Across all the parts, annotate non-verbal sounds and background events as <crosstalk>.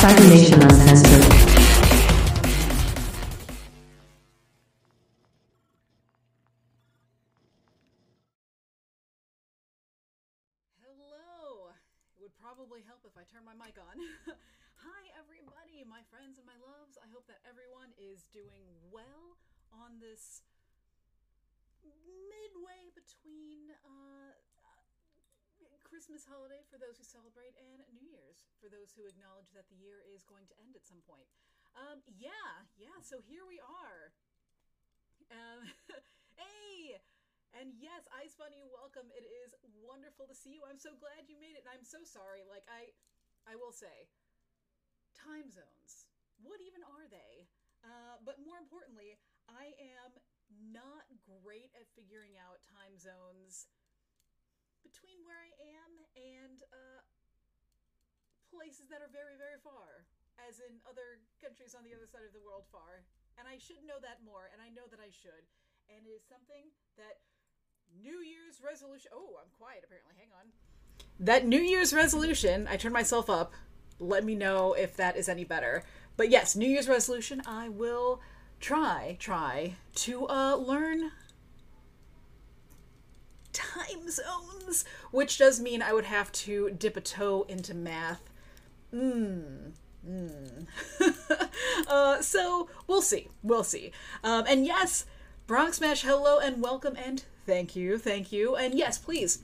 Cybernation Uncensored. Hello. It would probably help if I turn my mic on. <laughs> Hi, everybody, my friends and my loves. I hope that everyone is doing well on this midway between uh, Christmas holiday for those who celebrate and New Year's for those who acknowledge that the year is going to end at some point. Um, yeah, yeah. So here we are. Um, <laughs> hey. And yes, Ice Bunny, welcome. It is wonderful to see you. I'm so glad you made it. And I'm so sorry. Like I I will say, time zones. What even are they? Uh, but more importantly, I am not great at figuring out time zones between where I am and uh, places that are very, very far, as in other countries on the other side of the world far. And I should know that more, and I know that I should. And it is something that New Year's resolution. Oh, I'm quiet apparently. Hang on. That New Year's resolution, I turned myself up. Let me know if that is any better. But yes, New Year's resolution, I will try, try to uh, learn time zones, which does mean I would have to dip a toe into math. Mmm. Mm. <laughs> uh, so we'll see. We'll see. Um, and yes, Bronx Smash, hello and welcome and thank you, thank you. And yes, please,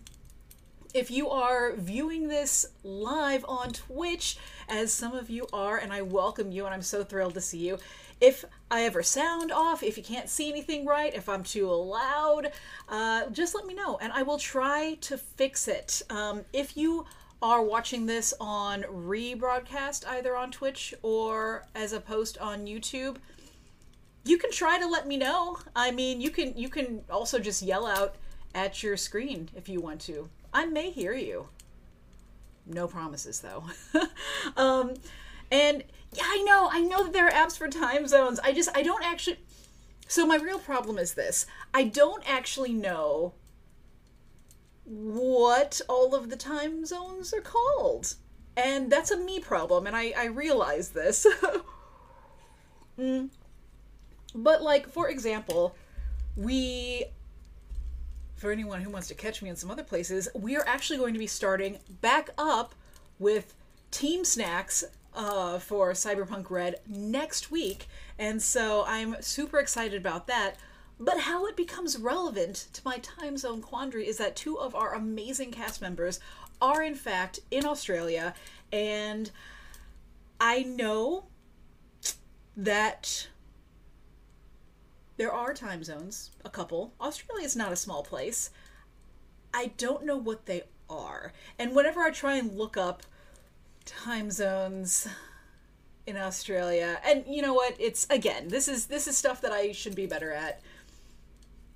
if you are viewing this live on Twitch, as some of you are, and I welcome you, and I'm so thrilled to see you. If I ever sound off, if you can't see anything right, if I'm too loud, uh, just let me know, and I will try to fix it. Um, if you are watching this on rebroadcast, either on Twitch or as a post on YouTube, you can try to let me know. I mean, you can you can also just yell out at your screen if you want to. I may hear you. No promises though. <laughs> um, and yeah, I know, I know that there are apps for time zones. I just I don't actually. So my real problem is this: I don't actually know what all of the time zones are called, and that's a me problem. And I I realize this. <laughs> mm. But like for example, we for anyone who wants to catch me in some other places, we are actually going to be starting back up with Team Snacks uh, for Cyberpunk Red next week. And so I'm super excited about that. But how it becomes relevant to my time zone quandary is that two of our amazing cast members are, in fact, in Australia. And I know that there are time zones, a couple. Australia is not a small place. I don't know what they are. And whenever I try and look up time zones in Australia, and you know what? It's again, this is this is stuff that I should be better at.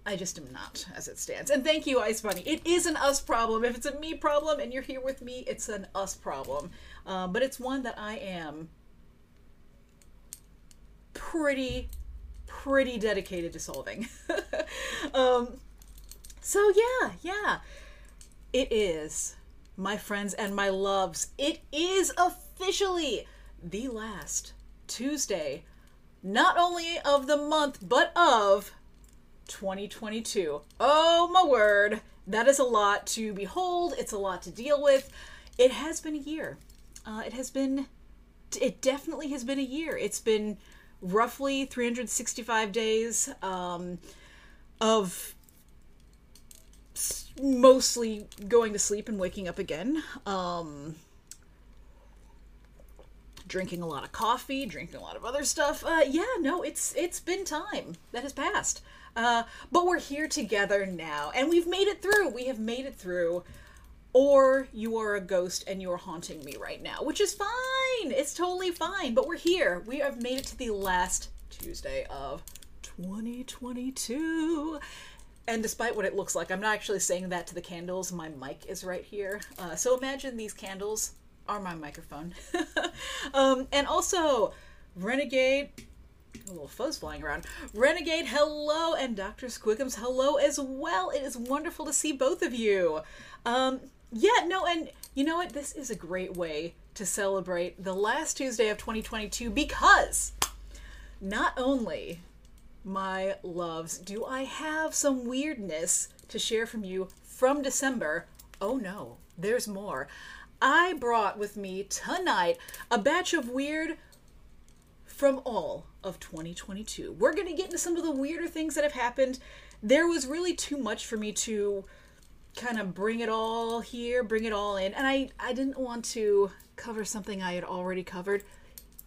I just am not as it stands. And thank you, Ice Bunny. It is an us problem. If it's a me problem and you're here with me, it's an us problem. Uh, but it's one that I am pretty pretty dedicated to solving. <laughs> um, so yeah, yeah, it is, my friends and my loves. It is officially the last Tuesday, not only of the month but of 2022. Oh my word, that is a lot to behold. It's a lot to deal with. it has been a year. Uh, it has been, it definitely has been a year. It's been roughly 365 days um, of mostly going to sleep and waking up again. Um, drinking a lot of coffee, drinking a lot of other stuff. Uh, yeah, no, it's it's been time that has passed. Uh, but we're here together now, and we've made it through. We have made it through. Or you are a ghost and you're haunting me right now, which is fine. It's totally fine. But we're here. We have made it to the last Tuesday of 2022. And despite what it looks like, I'm not actually saying that to the candles. My mic is right here. Uh, so imagine these candles are my microphone. <laughs> um, and also, Renegade, a little fuzz flying around. Renegade, hello, and Dr. Squiggums, hello as well. It is wonderful to see both of you. Um, yeah, no, and you know what? This is a great way to celebrate the last Tuesday of 2022 because not only my loves, do I have some weirdness to share from you from December? Oh no, there's more. I brought with me tonight a batch of weird from all of 2022. We're going to get into some of the weirder things that have happened. There was really too much for me to kind of bring it all here, bring it all in, and I I didn't want to cover something I had already covered.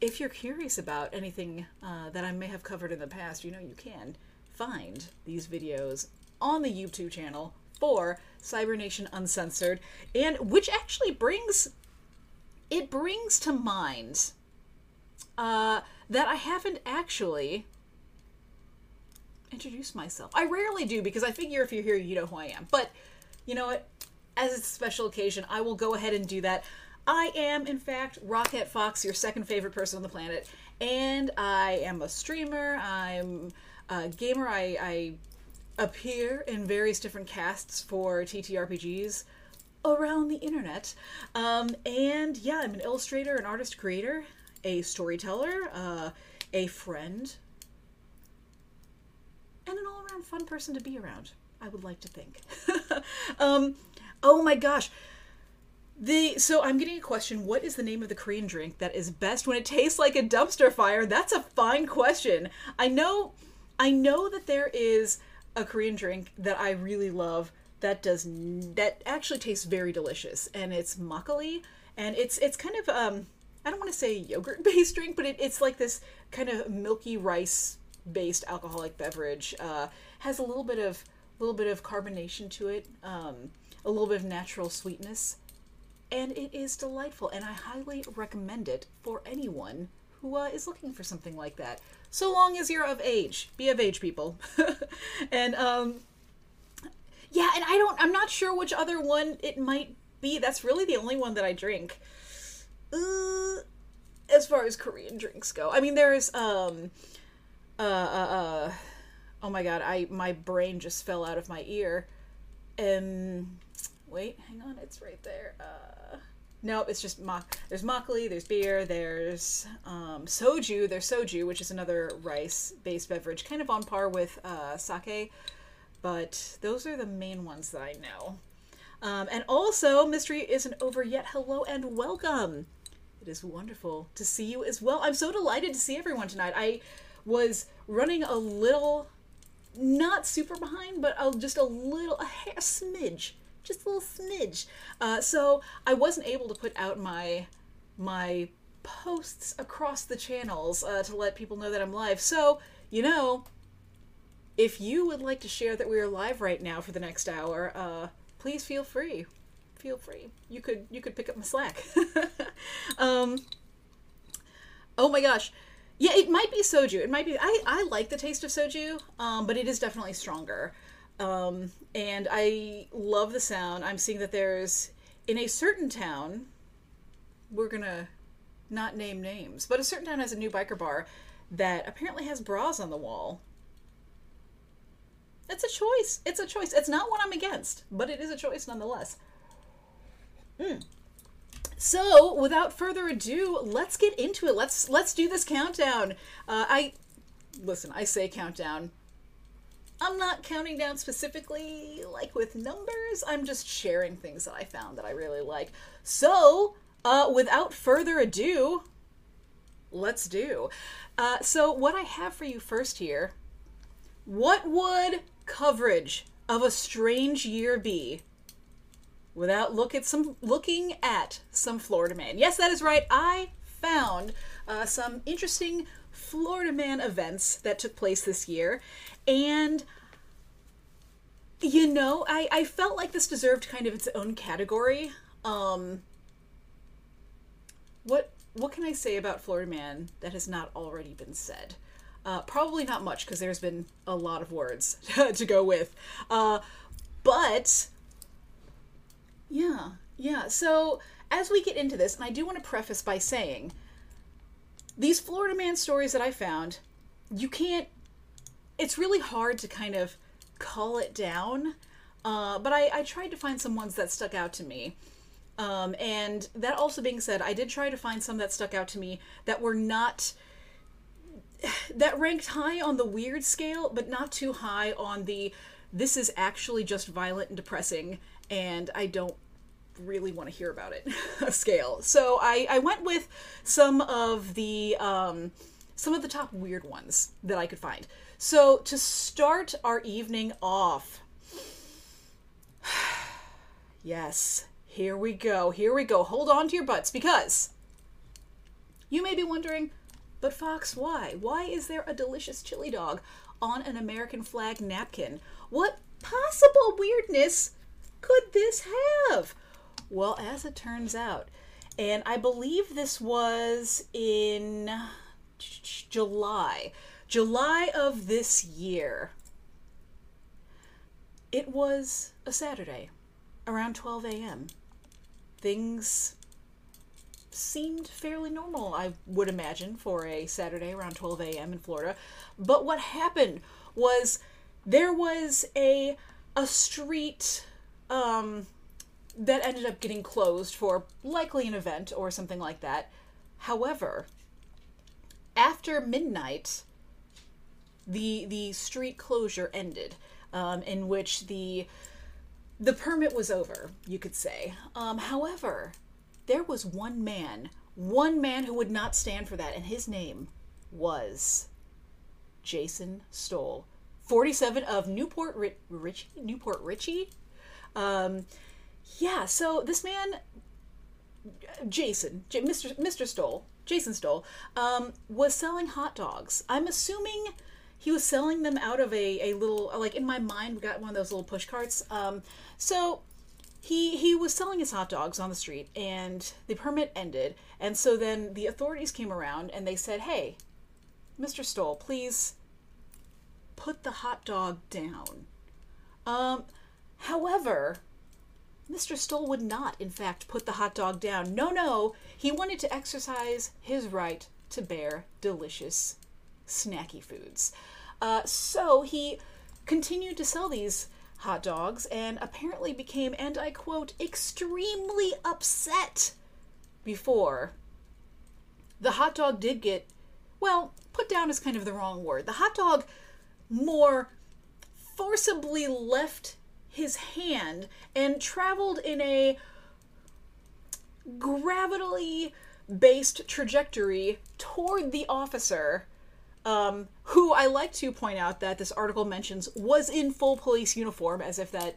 If you're curious about anything uh, that I may have covered in the past, you know you can find these videos on the YouTube channel for Cybernation Uncensored, and which actually brings it brings to mind uh, that I haven't actually introduced myself. I rarely do because I figure if you're here, you know who I am. But you know what? As a special occasion, I will go ahead and do that. I am, in fact, Rocket Fox, your second favorite person on the planet, and I am a streamer. I'm a gamer. I, I appear in various different casts for TTRPGs around the internet. Um, and yeah, I'm an illustrator, an artist creator, a storyteller, uh, a friend, and an all around fun person to be around, I would like to think. <laughs> um, oh my gosh. The so I'm getting a question. What is the name of the Korean drink that is best when it tastes like a dumpster fire? That's a fine question. I know I know that there is a Korean drink that I really love that does that actually tastes very delicious and it's makgeolli and it's it's kind of um I don't want to say yogurt based <laughs> drink but it, it's like this kind of milky rice based alcoholic beverage uh, has a little bit of little bit of carbonation to it um, a little bit of natural sweetness and it is delightful and i highly recommend it for anyone who uh, is looking for something like that. So long as you're of age. Be of age people. <laughs> And um yeah and i don't i'm not sure which other one it might be. That's really the only one that i drink. Uh, as far as korean drinks go. I mean there's um uh, uh, uh oh my god i my brain just fell out of my ear. Um wait hang on it's right there. Uh no it's just mak there's makgeolli there's beer there's um soju there's soju which is another rice based beverage kind of on par with uh sake but those are the main ones that i know. Um, and also mystery isn't over yet. Hello and welcome. It is wonderful to see you as well. I'm so delighted to see everyone tonight. I was running a little not super behind, but a, just a little, a hair smidge, just a little smidge. Uh, so I wasn't able to put out my my posts across the channels uh, to let people know that I'm live. So you know, if you would like to share that we are live right now for the next hour, uh, please feel free. Feel free. You could you could pick up my slack. <laughs> um, oh my gosh. Yeah, it might be soju. It might be. I, I like the taste of soju, um, but it is definitely stronger. Um, and I love the sound. I'm seeing that there's in a certain town. We're gonna not name names, but a certain town has a new biker bar that apparently has bras on the wall. It's a choice. It's a choice. It's not what I'm against, but it is a choice nonetheless. Mm. So, without further ado, let's get into it. Let's let's do this countdown. Uh, I listen. I say countdown. I'm not counting down specifically like with numbers. I'm just sharing things that I found that I really like. So, uh, without further ado, let's do. Uh, so, what I have for you first here what would coverage of a strange year be without look at some looking at some Florida man? Yes, that is right. I found uh, some interesting Florida man events that took place this year, and you know, I I felt like this deserved kind of its own category. Um, what what can I say about Florida Man that has not already been said? Uh, probably not much because there's been a lot of words <laughs> to go with. Uh, but yeah, yeah. So as we get into this, and I do want to preface by saying these Florida Man stories that I found, you can't. It's really hard to kind of call it down. Uh, but I, I tried to find some ones that stuck out to me. Um, and that also being said, I did try to find some that stuck out to me that were not <sighs> that ranked high on the weird scale, but not too high on the this is actually just violent and depressing, and I don't really want to hear about it <laughs> scale. So I, I went with some of the um, some of the top weird ones that I could find. So to start our evening off, <sighs> yes, here we go, here we go. Hold on to your butts because you may be wondering, but Fox, why? Why is there a delicious chili dog on an American flag napkin? What possible weirdness could this have? Well, as it turns out, and I believe this was in July, July of this year. It was a Saturday around 12 a.m. Things seemed fairly normal, I would imagine, for a Saturday around 12 a.m. in Florida. But what happened was there was a a street um, that ended up getting closed for likely an event or something like that. However, after midnight, the the street closure ended, um, in which the the permit was over, you could say. Um, however, there was one man, one man who would not stand for that, and his name was Jason Stoll, 47 of Newport Ri- Richey, Newport Richie. Um, yeah, so this man, Jason, J- Mr. Mr. Stoll, Jason Stoll, um, was selling hot dogs. I'm assuming he was selling them out of a, a little like in my mind we got one of those little push carts. Um, so he he was selling his hot dogs on the street and the permit ended. And so then the authorities came around and they said hey mr stoll please put the hot dog down. Um, however mr stoll would not in fact put the hot dog down. No no he wanted to exercise his right to bear delicious snacky foods uh, so he continued to sell these hot dogs and apparently became, and I quote, extremely upset before the hot dog did get, well, put down is kind of the wrong word. The hot dog more forcibly left his hand and traveled in a gravitally based trajectory toward the officer um, who I like to point out that this article mentions was in full police uniform, as if that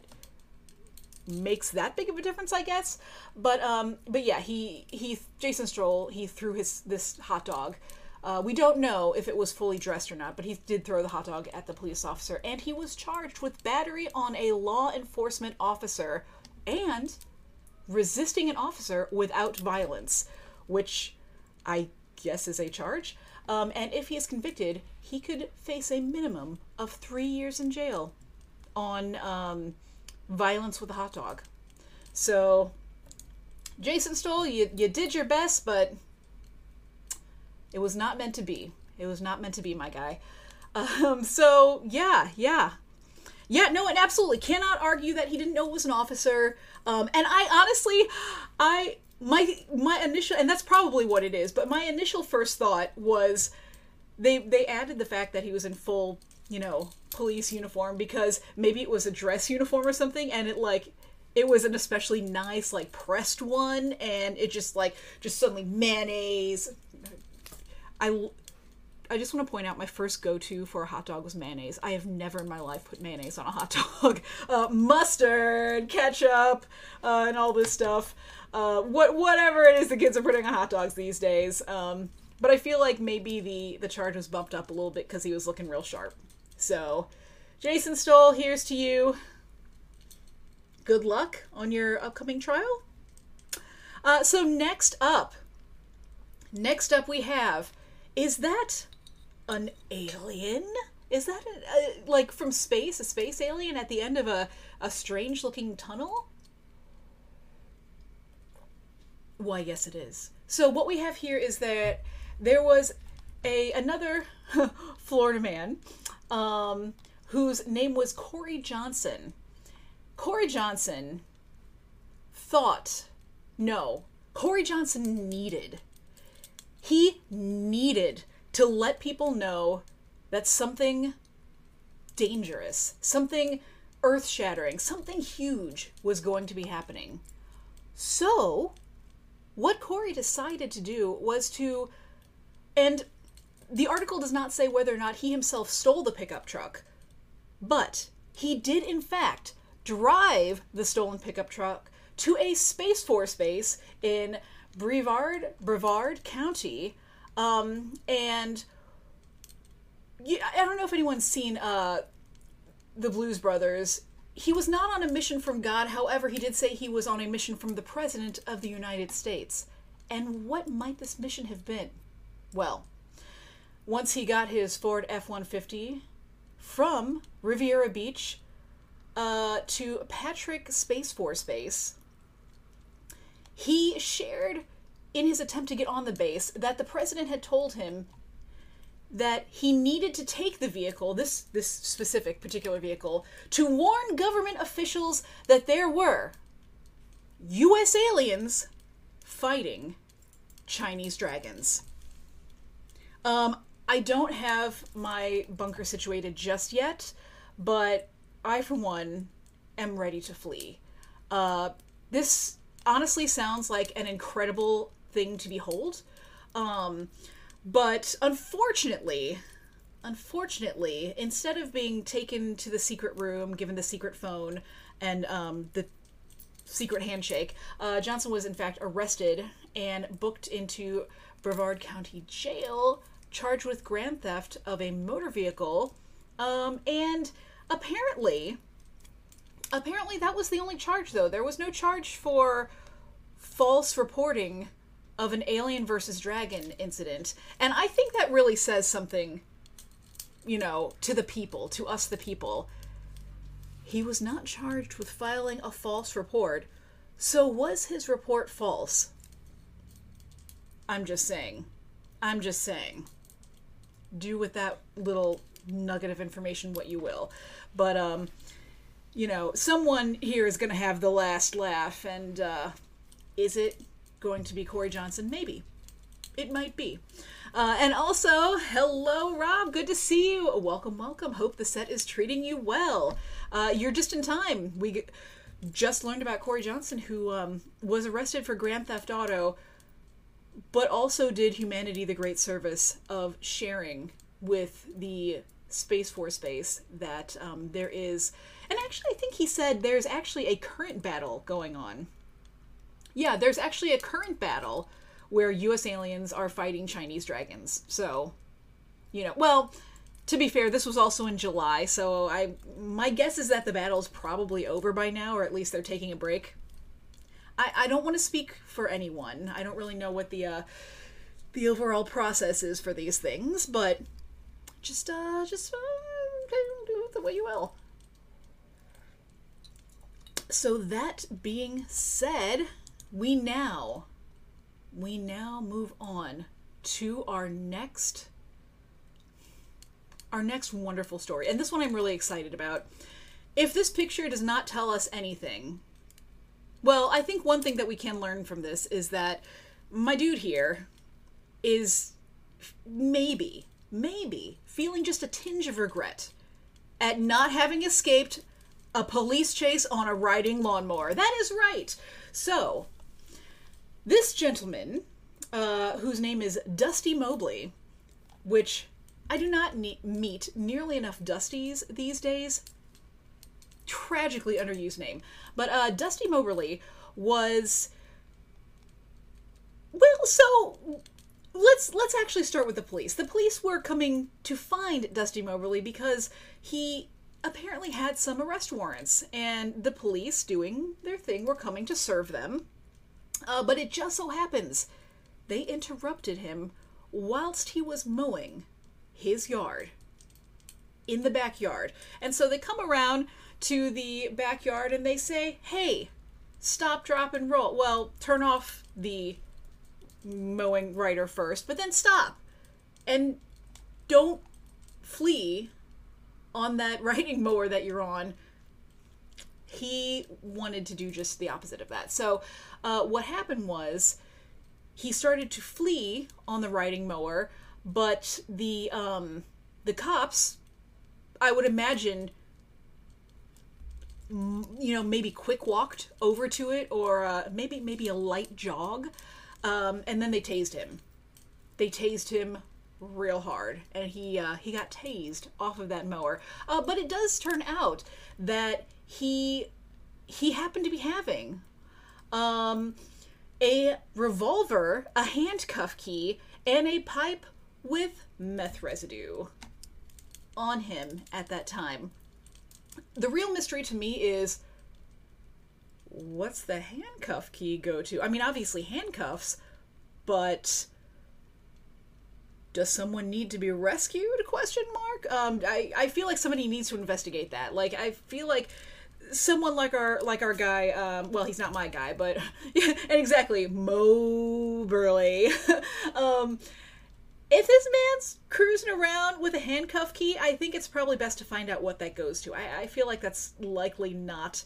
makes that big of a difference, I guess. But um, but yeah, he he Jason Stoll he threw his this hot dog. Uh, we don't know if it was fully dressed or not, but he did throw the hot dog at the police officer, and he was charged with battery on a law enforcement officer and resisting an officer without violence, which I guess is a charge. Um, and if he is convicted, he could face a minimum of three years in jail on um, violence with a hot dog. So, Jason Stoll, you, you did your best, but it was not meant to be. It was not meant to be, my guy. Um, so, yeah, yeah. Yeah, no, and absolutely cannot argue that he didn't know it was an officer. Um, and I honestly, I my my initial and that's probably what it is but my initial first thought was they they added the fact that he was in full you know, police uniform because maybe it was a dress <laughs> uniform or something and it like it was an especially nice like pressed one and it just like just suddenly mayonnaise. I I just want to point out my first go-to for a hot dog was mayonnaise. I have never in my life put mayonnaise on a hot <laughs> dog. Uh, mustard, ketchup, uh, and all this stuff. Uh, what whatever it is the kids are putting on hot dogs these days. Um, but I feel like maybe the the charge was bumped up a little bit because he was looking real sharp. So, Jason Stoll, here's to you. Good luck on your upcoming trial. Uh, so next up, next up we have, is that an alien? Is that a, like from space, a space alien at the end of a, a strange looking tunnel? Why, yes, it is. So what we have here is that there was a another <laughs> Florida man um, whose name was Corey Johnson. Corey Johnson thought, no, Corey Johnson needed, he needed to let people know that something dangerous, something earth shattering, something huge was going to be happening. So, what Corey decided to do was to, and the article does not say whether or not he himself stole the pickup truck, but he did in fact drive the stolen pickup truck to a Space Force base in Brevard, Brevard County, um, and I don't know if anyone's seen uh, the Blues Brothers. He was not on a mission from God, however, he did say he was on a mission from the President of the United States. And what might this mission have been? Well, once he got his Ford F 150 from Riviera Beach uh, to Patrick Space Force Base, he shared in his attempt to get on the base that the president had told him that he needed to take the vehicle, this this specific particular vehicle, to warn government officials that there were US aliens fighting Chinese dragons. Um, I don't have my bunker situated just yet, but I, for one, am ready to flee. Uh, this honestly sounds like an incredible thing to behold. Um, but unfortunately, unfortunately, instead of being taken to the secret room, given the secret phone, and um, the secret handshake, uh, Johnson was in fact arrested and booked into Brevard County Jail, charged with grand theft of a motor vehicle, um, and apparently, apparently that was the only charge. Though there was no charge for false reporting of an alien versus dragon incident. And I think that really says something, you know, to the people, to us, the people. He was not charged with filing a false report. So was his report false? I'm just saying. I'm just saying. Do with that little nugget of information what you will. But, um, you know, someone here is going to have the last laugh, and, uh, is it going to be Corey Johnson? Maybe. It might be. Uh, and also, hello, Rob. Good to see you. Welcome, welcome. Hope the set is treating you well. Uh, you're just in time. We just learned about Corey Johnson, who um, was arrested for Grand Theft Auto, but also did humanity the great service of sharing with the Space Force base that um, there is. And actually, I think he said there's actually a current battle going on yeah, there's actually a current battle where US aliens are fighting Chinese dragons. So, you know, well, to be fair, this was also in July, so I my guess is that the battle's probably over by now, or at least they're taking a break. I, I don't want to speak for anyone. I don't really know what the uh, the overall process is for these things, but just uh just uh, do it the way you will. So that being said, we now we now move on to our next our next wonderful story. And this one I'm really excited about. If this picture does not tell us anything, well, I think one thing that we can learn from this is that my dude here is maybe, maybe feeling just a tinge of regret at not having escaped a police chase on a riding lawnmower. That is right. So, this gentleman, uh, whose name is Dusty Mobley, which I do not ne- meet nearly enough Dusties these days. Tragically underused name. But uh, Dusty Mobley was. Well, so let's let's actually start with the police. The police were coming to find Dusty Moberly because he apparently had some arrest warrants, and the police, doing their thing, were coming to serve them. Uh, but it just so happens they interrupted him whilst he was mowing his yard in the backyard. And so they come around to the backyard and they say, "Hey, stop, drop, and roll." Well, turn off the mowing rider first, but then stop and don't flee on that <laughs> riding mower that you're on. He wanted to do just the opposite of that. So, uh, what happened was he started to flee on the riding mower, but the um, the cops, I would imagine, you know, maybe quick walked over to it, or uh, maybe maybe a light jog, um, and then they tased him. They tased him real hard, and he uh, he got tased off of that mower. Uh, but it does turn out that he he happened to be having um, a revolver, a handcuff key, and a pipe with meth residue on him at that time. The real mystery to me is what's the handcuff key go to? I mean, obviously handcuffs, but does someone need to be rescued? Question mark. Um, I I feel like somebody needs to investigate that. Like I feel like someone like our like our guy. Um, well, he's not my guy, but <laughs> and exactly Moberly. <laughs> um, if this man's cruising around with a handcuff key, I think it's probably best to find out what that goes to. I, I feel like that's likely not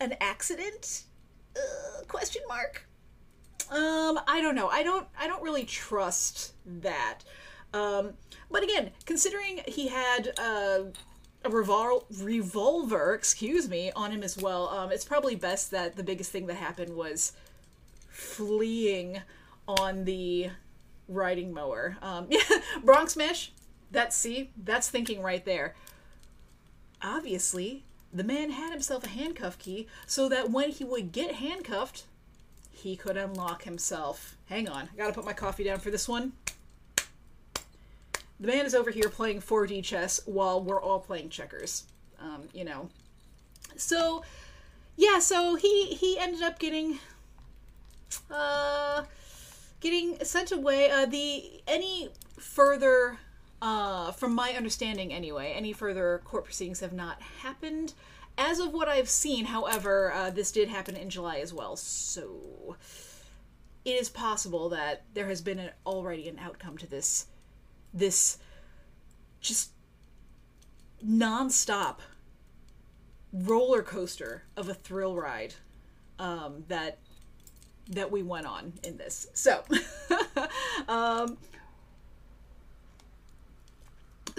an accident. Uh, question mark. Um, I don't know. I don't. I don't really trust that. Um, but again, considering he had uh, a revol- revolver, excuse me, on him as well, um, it's probably best that the biggest thing that happened was fleeing on the riding mower. Um, <laughs> yeah, Bronx Mesh. That's see, that's thinking right there. Obviously, the man had himself a handcuff key so that when he would get handcuffed, he could unlock himself. Hang on, I gotta put my coffee down for this one. The man is over here playing 4D chess while we're all playing checkers. Um, you know. So, yeah, so he he ended up getting uh getting sent away. Uh, the any further, uh, from my understanding anyway, any further court proceedings have not happened. As of what I've seen, however, uh, this did happen in July as well, so it is possible that there has been an, already an outcome to this, this just nonstop roller coaster of a thrill ride um, that that we went on in this. So, <laughs> um,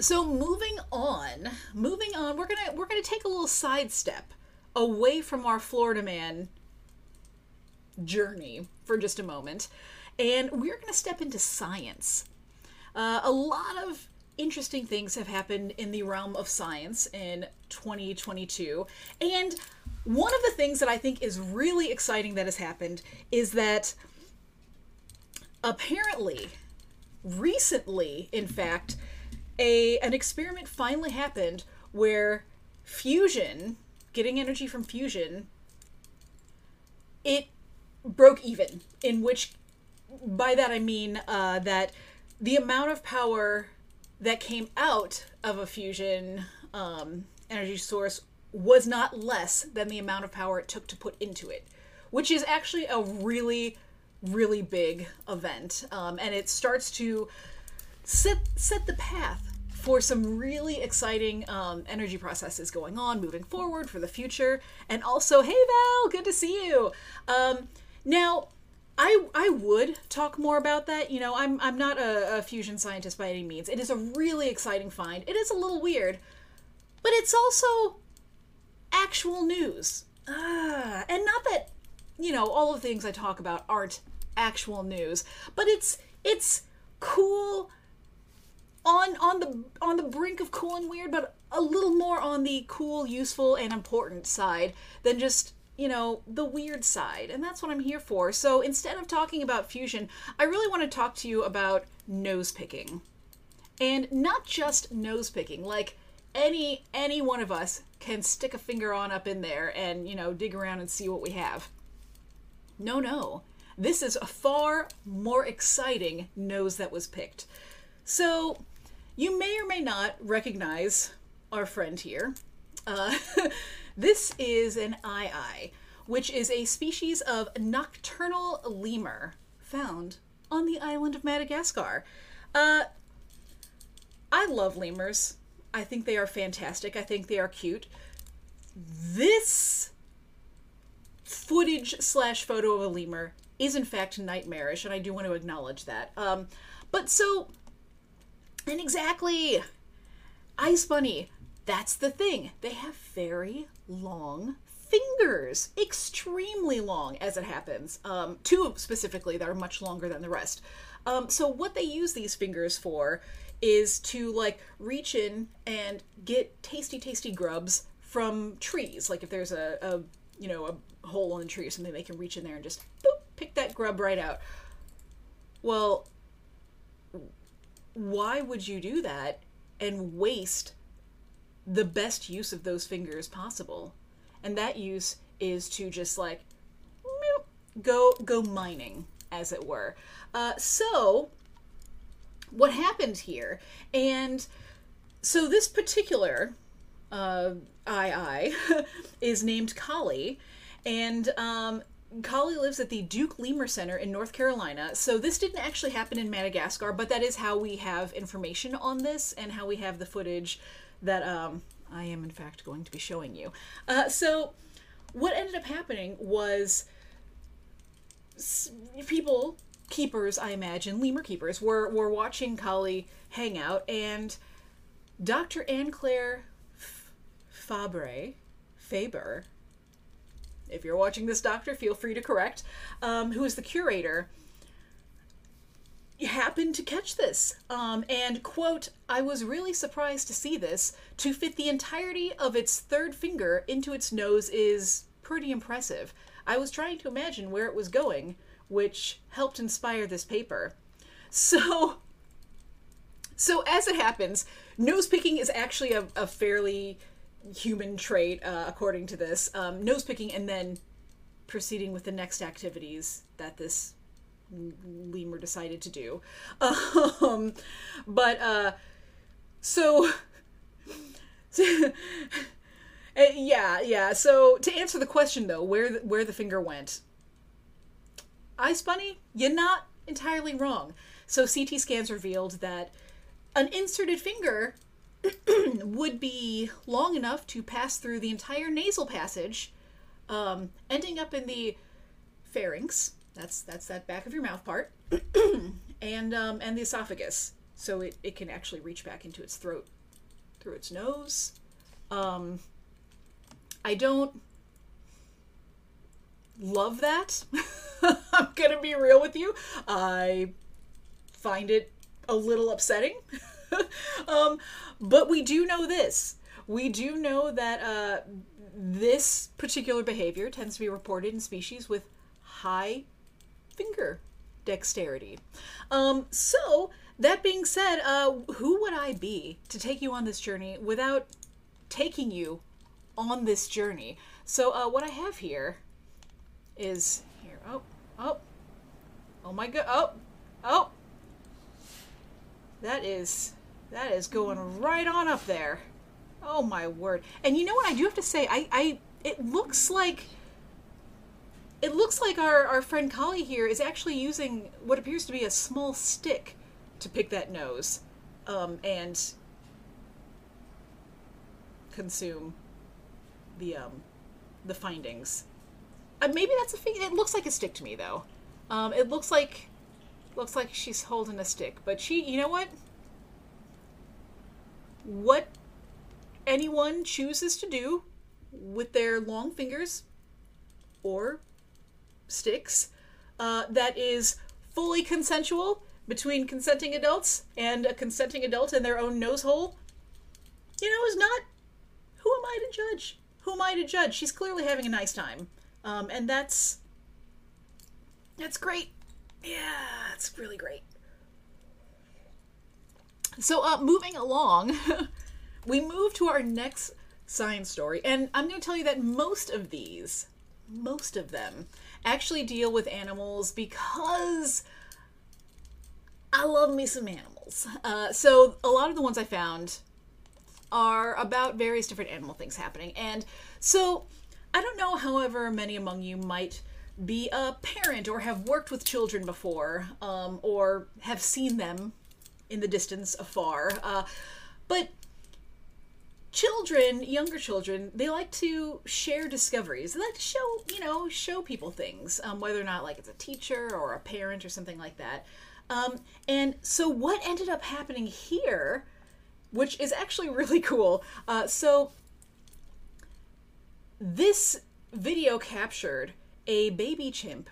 so moving on, moving on, we're gonna we're gonna take a little sidestep away from our Florida man journey for just a moment, and we're gonna step into science. Uh, a lot of interesting things have happened in the realm of science in 2022, and one of the things that I think is really exciting that has happened is that apparently, recently, in fact, a an experiment finally happened where fusion, getting energy from fusion, it broke even. In which, by that I mean uh, that the amount of power that came out of a fusion um, energy source was not less than the amount of power it took to put into it, which is actually a really, really big event. Um, and it starts to set, set the path for some really exciting um, energy processes going on moving forward for the future. And also, hey Val, good to see you. Um, now, I I would talk more about that. You know, I'm I'm not a, a fusion scientist by any means. It is a really exciting find. It is a little weird, but it's also actual news. Ah, and not that you know all of the things I talk about aren't actual news, but it's it's cool on on the on the brink of cool and weird, but a little more on the cool, useful, and important side than just you know the weird side, and that's what I'm here for. So instead of talking about fusion, I really want to talk to you about nose picking, and not just nose picking, like any any one of us can stick a finger on up in there and you know dig around and see what we have. No, no. This is a far more exciting nose that was picked. So, you may or may not recognize our friend here. Uh, <laughs> this is an aye-aye, which is a species of nocturnal lemur found on the island of Madagascar. Uh, I love lemurs. I think they are fantastic. I think they are cute. This footage slash photo of a lemur is in fact nightmarish, and I do want to acknowledge that. Um, but so, and exactly, Ice Bunny, that's the thing. They have very long fingers, extremely long as it happens. Um, two specifically that are much longer than the rest. Um, so, what they use these fingers for is to like reach in and get tasty, tasty grubs from trees. Like if there's a, a you know a hole in the tree or something, they can reach in there and just boop, pick that grub right out. Well, why would you do that and waste the best use of those fingers possible? And that use is to just like go go mining, as it were. Uh, so, what happened here? And so this particular uh, aye-aye <laughs> is named Kali, and um, Kali lives at the Duke Lemur Center in North Carolina. So this didn't actually happen in Madagascar, but that is how we have information on this and how we have the footage that um, I am in fact going to be showing you. Uh, so what ended up happening was people, keepers, I imagine, lemur keepers, were were watching Kali hang out, and Dr. Anne Claire F- Fabre, Faber, if you're watching this, doctor, feel free to correct, um, who is the curator, happened to catch this. Um, and, quote, I was really surprised to see this. To fit the entirety of its third finger into its nose is pretty impressive. I was trying to imagine where it was going, which helped inspire this paper. So, so as it happens, nose picking is actually a, a fairly human trait, uh, according to this. Um, nose picking and then proceeding with the next activities that this lemur decided to do. Um, but uh, so. <laughs> Uh, yeah, yeah. So to answer the question though, where the, where the finger went, Ice Bunny, you're not entirely wrong. So CT scans revealed that an inserted finger <clears throat> would be long enough to pass through the entire nasal passage, um, ending up in the pharynx. That's that's that back of your mouth part, <coughs> and um, and the esophagus. So it, it can actually reach back into its throat through its nose. Um, I don't love that. <laughs> I'm gonna be real with you. I find it a little upsetting. <laughs> um, but we do know this. We do know that uh, this particular behavior tends to be reported in species with high finger dexterity. Um, so, that being said, uh, who would I be to take you on this journey without taking you on this journey? So, uh, what I have here is here. Oh, oh, oh my god! Oh, oh, that is that is going right on up there. Oh my word! And you know what? I do have to say, I, I, it looks like, it looks like our our friend Kali here is actually using what appears to be a small stick to pick that nose, um, and consume the um, the findings. Uh, maybe that's a thing. It looks like a stick to me, though. Um, it looks like looks like she's holding a stick, but she, you know what? What anyone chooses to do with their long fingers or sticks uh, that is fully consensual between consenting adults and a consenting adult in their own nose hole, you know, is not. Who am I to judge? Who am I to judge? She's clearly having a nice time, um, and that's that's great. Yeah, it's really great. So, uh, moving along, <laughs> we move to our next science story, and I'm going to tell you that most of these, most of them, actually deal with animals because I love me some animals. Uh, so, a lot of the ones I found are about various different animal things happening, and so I don't know, however, many among you might be a parent or have worked with children before, um, or have seen them in the distance afar. Uh, but children, younger children, they like to share discoveries. They like to show, you know, show people things, um, whether or not like it's a teacher or a parent or something like that. Um, and so what ended up happening here, which is actually <laughs> really cool. Uh, so this video captured a baby chimp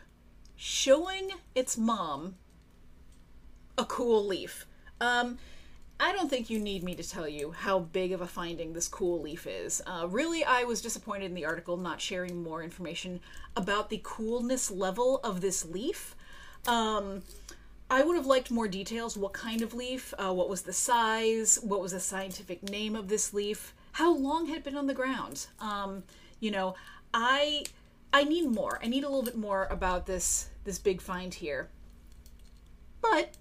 showing its mom a cool leaf. Um, I don't think you need me to tell you how big of a finding this cool leaf is. Uh, really, I was disappointed in the article not sharing more information about the coolness level of this leaf. Um, I would have liked more details. What kind of leaf? Uh, what was the size? What was the scientific name of this leaf? How long had it been on the ground? Um, you know, I I need more. I need a little bit more about this this big find here. But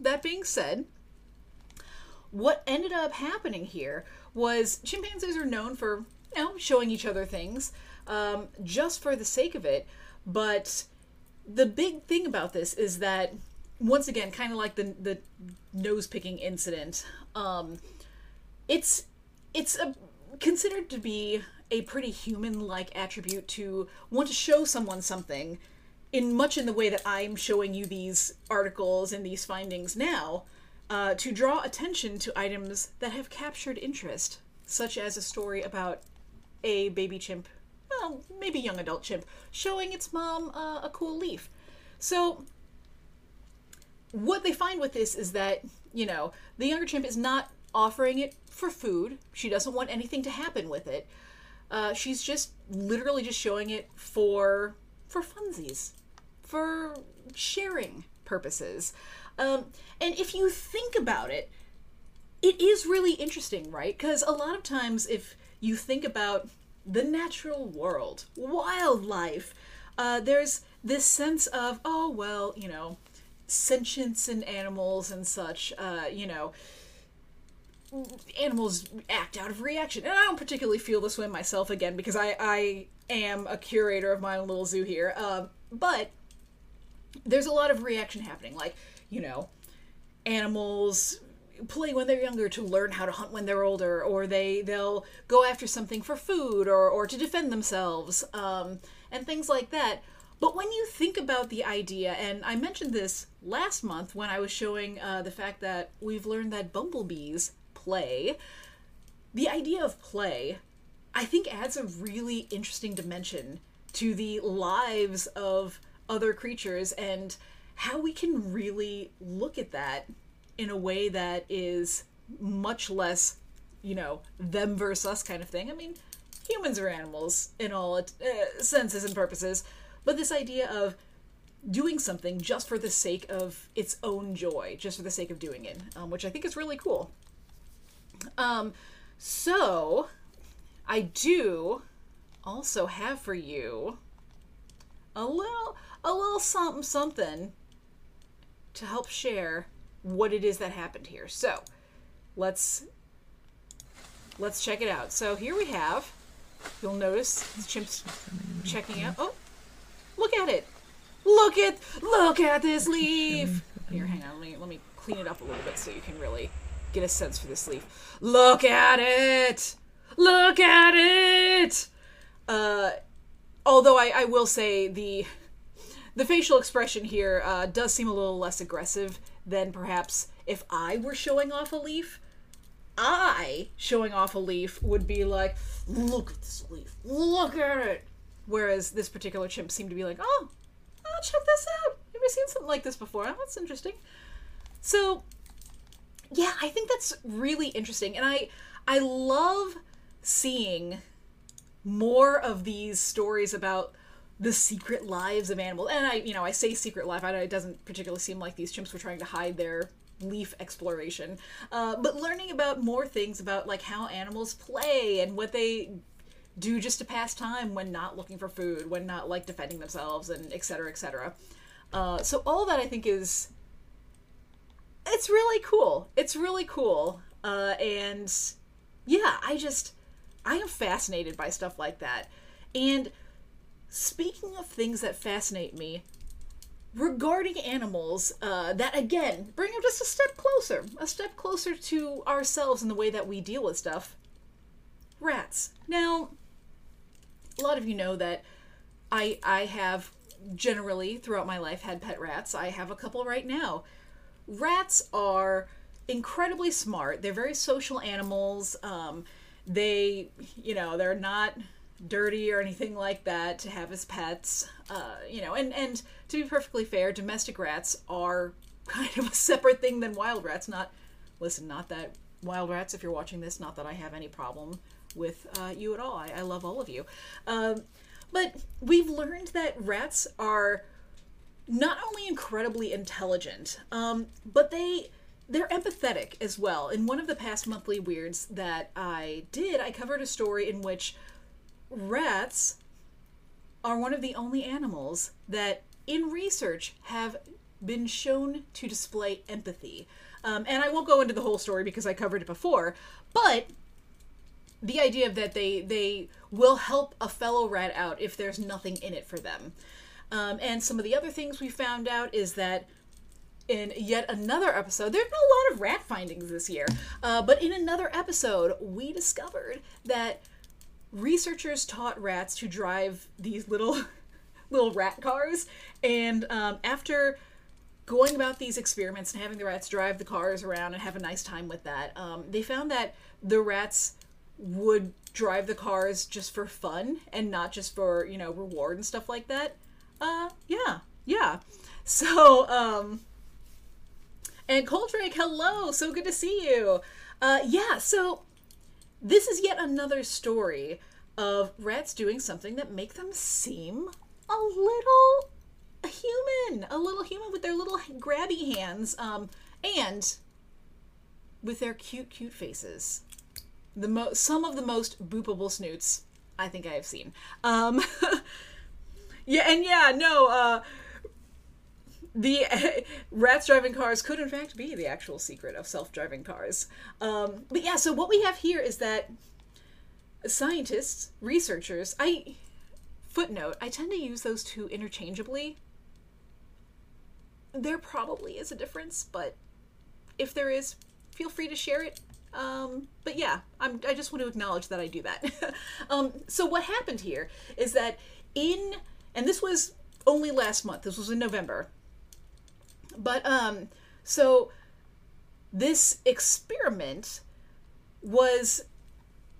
that being said, what ended up happening here was chimpanzees are known for you know showing each other things um, just for the sake of it. But the big thing about this is that once again, kind of like the the nose picking incident, um, it's it's a, considered to be a pretty human like attribute to want to show someone something in much in the way that I'm showing you these articles and these findings now, uh, to draw attention to items that have captured interest, such as a story about a baby chimp, well, maybe young adult chimp, showing its mom uh, a cool leaf. So, what they find with this is that, you know, the younger chimp is not offering it for food. She doesn't want anything to happen with it. Uh, she's just literally just showing it for for funsies, for sharing purposes. Um, and if you think about it, it is really interesting, right? Because a lot of times, if you think about the natural world, wildlife, uh, there's this sense of, oh, well, you know, sentience in animals and such, uh, you know, animals act out of reaction. And I don't particularly feel this way myself again because I, I am a curator of my own little zoo here. Um, but there's a lot of reaction happening. Like, you know, animals play when they're younger to learn how to hunt when they're older, or they, they'll go after something for food or, or to defend themselves, um, and things like that. But when you think about the idea, and I mentioned this last month when I was showing uh, the fact that we've learned that bumblebees play, the idea of play, I think, adds a really interesting dimension to the lives of other creatures and how we can really look at that in a way that is much less, you know, them versus us kind of thing. I mean, humans are animals in all uh, senses and purposes, but this idea of doing something just for the sake of its own joy, just for the sake of doing it, um, which I think is really cool. Um, so I do also have for you a little a little something something to help share what it is that happened here. So let's let's check it out. So here we have you'll notice the chimp's checking out. Oh, look at it. Look at look at this leaf. Here, hang on. Let me let me clean it up a little bit so you can really get a sense for this leaf. Look at it! Look at it! Uh, although I, I will say the the facial expression here uh, does seem a little less aggressive than perhaps if I were showing off a leaf. I showing off a leaf would be like, look at this leaf, look at it. Whereas this particular chimp seemed to be like, oh, oh check this out. Have you seen something like this before? Oh, that's interesting. So, yeah, I think that's really interesting, and I I love seeing more of these stories about the secret lives of animals. And I, you know, I say secret life. I, it doesn't particularly seem like these chimps were trying to hide their leaf exploration, uh, but learning about more things about like how animals play and what they do just to pass time when not looking for food, when not like defending themselves, and et cetera, et cetera. Uh, so all that I think is it's really cool. It's really cool. Uh, and yeah, I just I am fascinated by stuff like that. And speaking of things that fascinate me, regarding animals, uh, that again bring them just a step closer, a step closer to ourselves in the way that we deal with stuff. Rats. Now, a lot of you know that I I have generally throughout my life had pet rats. I have a couple right now. Rats are incredibly smart. They're very social animals. Um, they, you know, they're not dirty or anything like that to have as pets. Uh, you know, and and to be perfectly fair, domestic rats are <laughs> kind of a separate thing than wild rats. Not, listen, not that wild rats. If you're watching this, not that I have any problem with uh, you at all. I, I love all of you. Um, but we've learned that rats are not only incredibly intelligent, um, but they they're empathetic as well. In one of the past monthly weirds that I did, I covered a story in which rats are one of the only animals that in research have been shown to display empathy. Um, and I won't go into the whole story because I covered it before, but the idea that they they will help a fellow rat out if there's nothing in it for them. Um, and some of the other things we found out is that in yet another episode, there's been a lot of rat findings this year, uh, but in another episode, we discovered that researchers taught rats to drive these little <laughs> little rat cars, and um, after going about these experiments and having the rats drive the cars around and have a nice time with that, um, they found that the rats would drive the cars just for fun and not just for you know reward and stuff like that. Uh, yeah, yeah. So, um, and Coldrake, hello, so good to see you. Uh, yeah, so this is yet another story of rats doing something that make them seem a little human, a little human with their little grabby hands, um, and with their cute, cute faces. The mo- some of the most boopable snoots I think I have seen. Um, <laughs> yeah, and yeah, no, uh, the <laughs> rats driving cars could in fact be the actual secret of self-driving cars. Um, but yeah, so what we have here is that scientists, researchers, I footnote, I tend to use those two interchangeably. There probably is a difference, but if there is, feel free to share it. Um, but yeah, I'm, I just want to acknowledge that I do that. <laughs> um, so what happened here is that in, and this was only last month. This was in November. But um, so this experiment was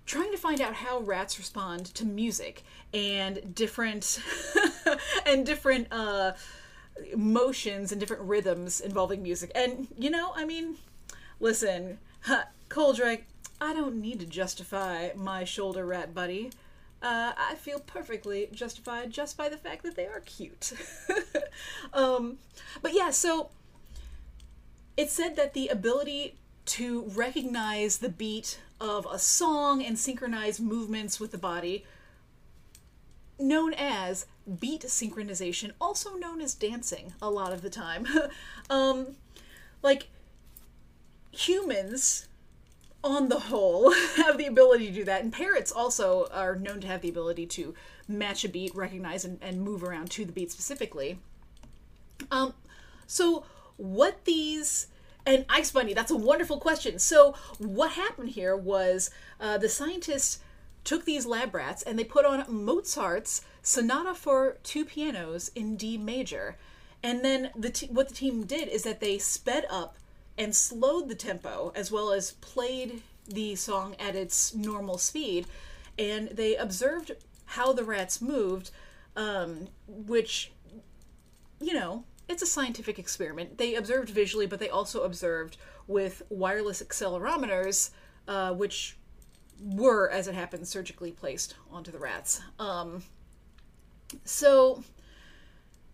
trying to find out how rats respond to music and different <laughs> and different uh, motions and different rhythms involving music. And you know, I mean, listen, <laughs> Coldrake, I don't need to justify my shoulder rat buddy. Uh, I feel perfectly justified just by the fact that they are cute. <laughs> um, but yeah, so it said that the ability to recognize the beat of a song and synchronize movements with the body, known as beat synchronization, also known as dancing a lot of the time. <laughs> um, like, humans on the whole, <laughs> have the ability to do that. And parrots also are known to have the ability to match a beat, recognize, and, and move around to the beat specifically. Um, so, what these. And Ice Bunny, that's a wonderful question. So, what happened here was uh, the scientists took these lab rats and they put on Mozart's Sonata for Two Pianos in D major. And then the t- what the team did is that they sped up and slowed the tempo as well as played the song at its normal speed. And they observed how the rats moved, um, which, you know, it's a scientific experiment. They observed visually, but they also observed with wireless accelerometers, uh, which were, as it happens, surgically placed onto the rats. Um, so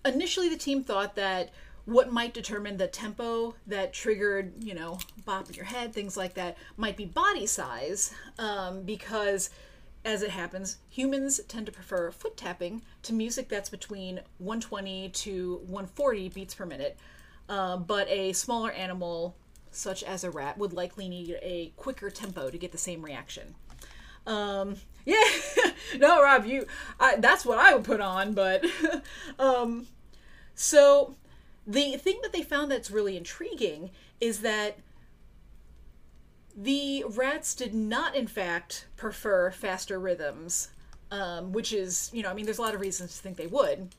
initially, the team thought that what might determine the tempo that triggered, you know, bopping your head, things like that, might be body size, um, because as it happens, humans tend to prefer foot tapping to music that's between 120 to 140 beats per minute. Uh, but a smaller animal, such as a rat, would likely need a quicker tempo to get the same reaction. Um, <laughs> yeah, no, Rob, you, I, that's what I would put on, but, <laughs> um, so the thing that they found that's really intriguing is that the rats did not, in fact, prefer faster rhythms, um, which is, you know, I mean, there's a lot of reasons to think they would.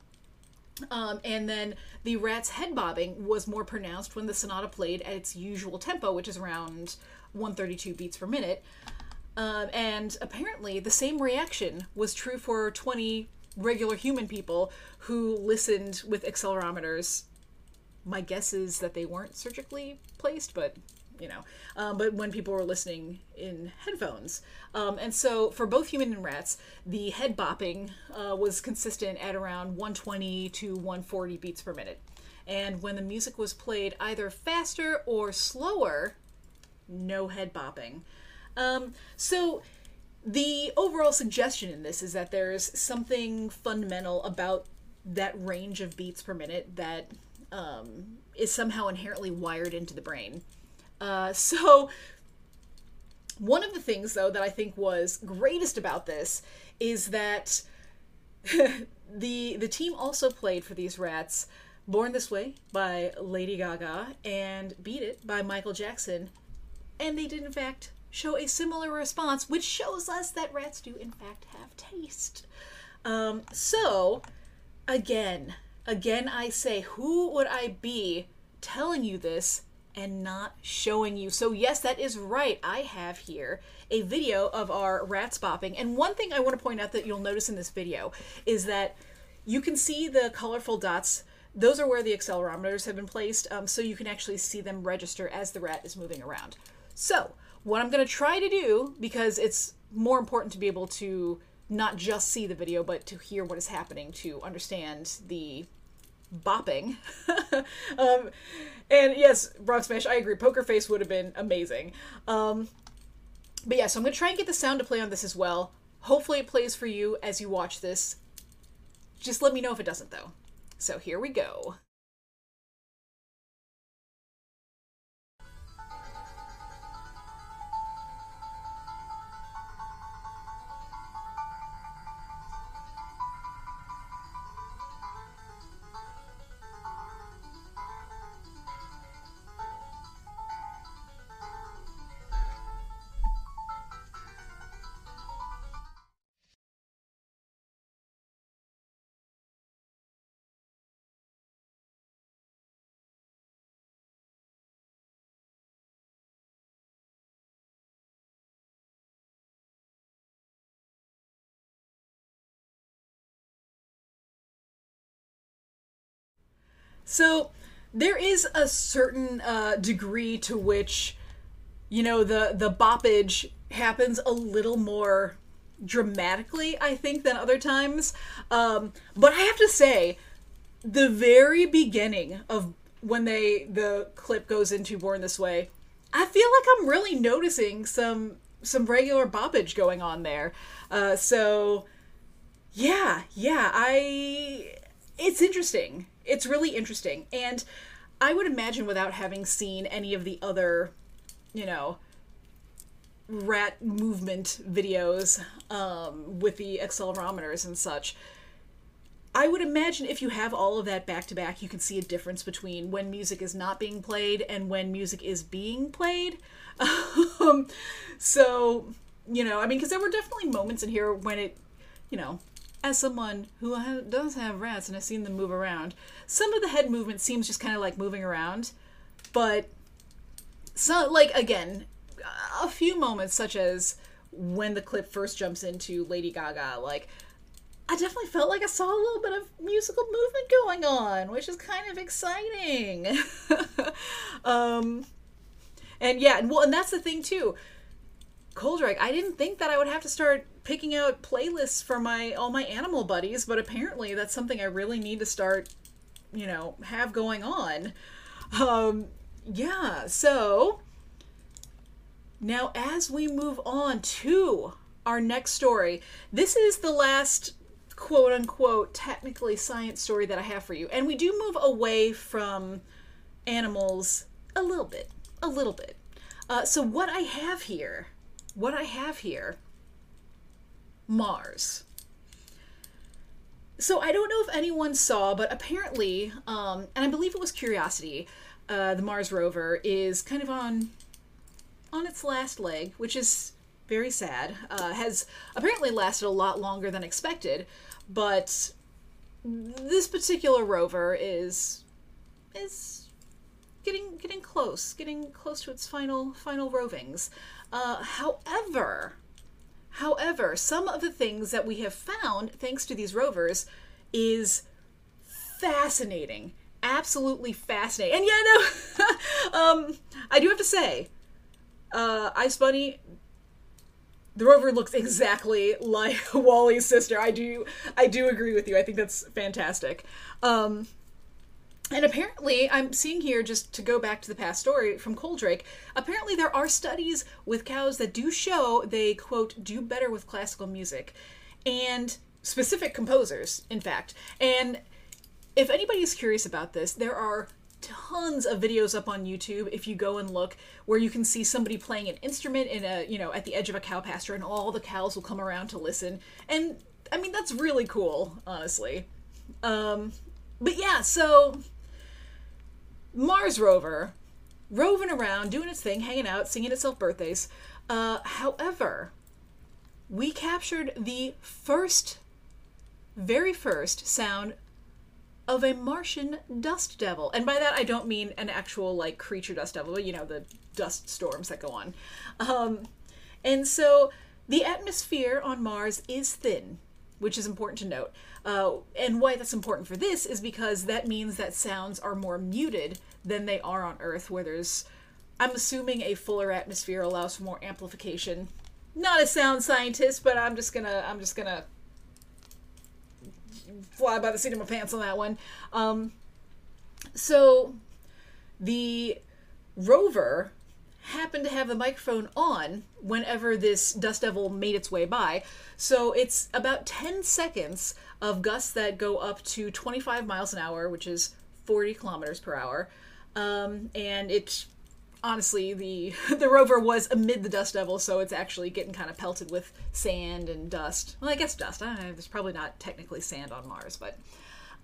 Um, and then the rat's head bobbing was more pronounced when the sonata played at its usual tempo, which is around 132 beats per minute. Um, and apparently, the same reaction was true for 20 regular human people who listened with accelerometers. My guess is that they weren't surgically placed, but you know, um, but when people were listening in headphones. Um, and so for both human and rats, the head bopping uh, was consistent at around 120 to 140 beats per minute. And when the music was played either faster or slower, no head bopping. Um, so the overall suggestion in this is that there's something fundamental about that range of beats per minute that um, is somehow inherently wired into the brain. Uh, so, one of the things, though, that I think was greatest about this is that <laughs> the the team also played for these rats "Born This Way" by Lady Gaga and "Beat It" by Michael Jackson, and they did in fact show a similar response, which shows us that rats do in fact have taste. Um, so, again, again, I say, who would I be telling you this and not showing you. So, yes, that is right. I have here a video of our rats bopping. And one thing I want to point out that you'll notice in this video is that you can see the colorful dots. Those are where the accelerometers have been placed, um, so you can actually see them register as the rat is moving around. So, what I'm going to try to do, because it's more important to be able to not just see the video, but to hear what is happening to understand the bopping. <laughs> um, and yes, Bronx Smash, I agree. Poker Face would have been amazing. Um, but yeah, so I'm going to try and get the sound to play on this as well. Hopefully, it plays for you as you watch this. Just let me know if it doesn't, though. So here we go. So there is a certain uh, degree to which, you know, the the boppage happens a little more dramatically, I think, than other times. Um, but I have to say, the very beginning of when they the clip goes into Born This Way, I feel like I'm really noticing some some regular boppage going on there. Uh, so yeah, yeah, I it's interesting it's really interesting. And I would imagine without having seen any of the other, you know, rat movement videos um, with the accelerometers and such, I would imagine if you have all of that back to back, you can see a difference between when music is not being played and when music is being played. <laughs> um, so, you know, I mean, because there were definitely moments in here when it, you know, as someone who does have rats and has seen them move around, some of the head movement seems just kind of like moving around, but so like again, a few moments such as when the clip first jumps into Lady Gaga, like I definitely felt like I saw a little bit of musical movement going on, which is kind of exciting. <laughs> um, and yeah, and well, and that's the thing too. Coldrake, I didn't think that I would have to start picking out playlists for my all my animal buddies, but apparently that's something I really need to start, you know, have going on. Um, yeah, so now as we move on to our next story, this is the last quote unquote technically science story that I have for you. And we do move away from animals a little bit. A little bit. Uh, so, what I have here, what I have here, Mars. So, I don't know if anyone saw, but apparently, um, and I believe it was Curiosity, uh, the Mars rover is kind of on on its last leg, which is very sad. Uh, has apparently lasted a lot longer than expected, but this particular rover is is getting getting close, getting close to its final final rovings. Uh, however, however, some of the things that we have found thanks to these rovers is fascinating, absolutely fascinating. And yeah, no, <laughs> um, I do have to say, uh, Ice Bunny the rover looks exactly <laughs> like WALL-E's sister. I do I do agree with you. I think that's fantastic. Um and apparently, I'm seeing here just to go back to the past story from Coldrake. Apparently, there are studies with cows that do show they quote do better with classical music, and specific composers, in fact. And if anybody is curious about this, there are tons of videos up on YouTube if you go and look where you can see somebody playing an instrument in a you know at the edge of a cow pasture and all the cows will come around to listen and I mean that's really cool honestly um but yeah so Mars rover roving around doing its thing hanging out singing itself birthdays uh however we captured the first very first sound of a Martian dust devil. And by that, I don't mean an actual, like, creature dust devil, but, you know, the dust storms that go on. Um, and so the atmosphere on Mars is thin, which is important to note. Uh, and why that's important for this is because that means that sounds are more muted than they are on Earth, where there's, I'm assuming, a fuller atmosphere allows for more amplification. Not a sound scientist, but I'm just gonna, I'm just gonna fly by the seat of my pants on that one. Um, so the rover happened to have the microphone on whenever this dust devil made its way by. So it's about 10 seconds of gusts that go up to 25 miles an hour, which is 40 kilometers per hour. Um, and it honestly the <laughs> the rover was amid the dust devil so it's actually getting kind of pelted with sand and dust well i guess dust i don't know there's probably not technically sand on mars but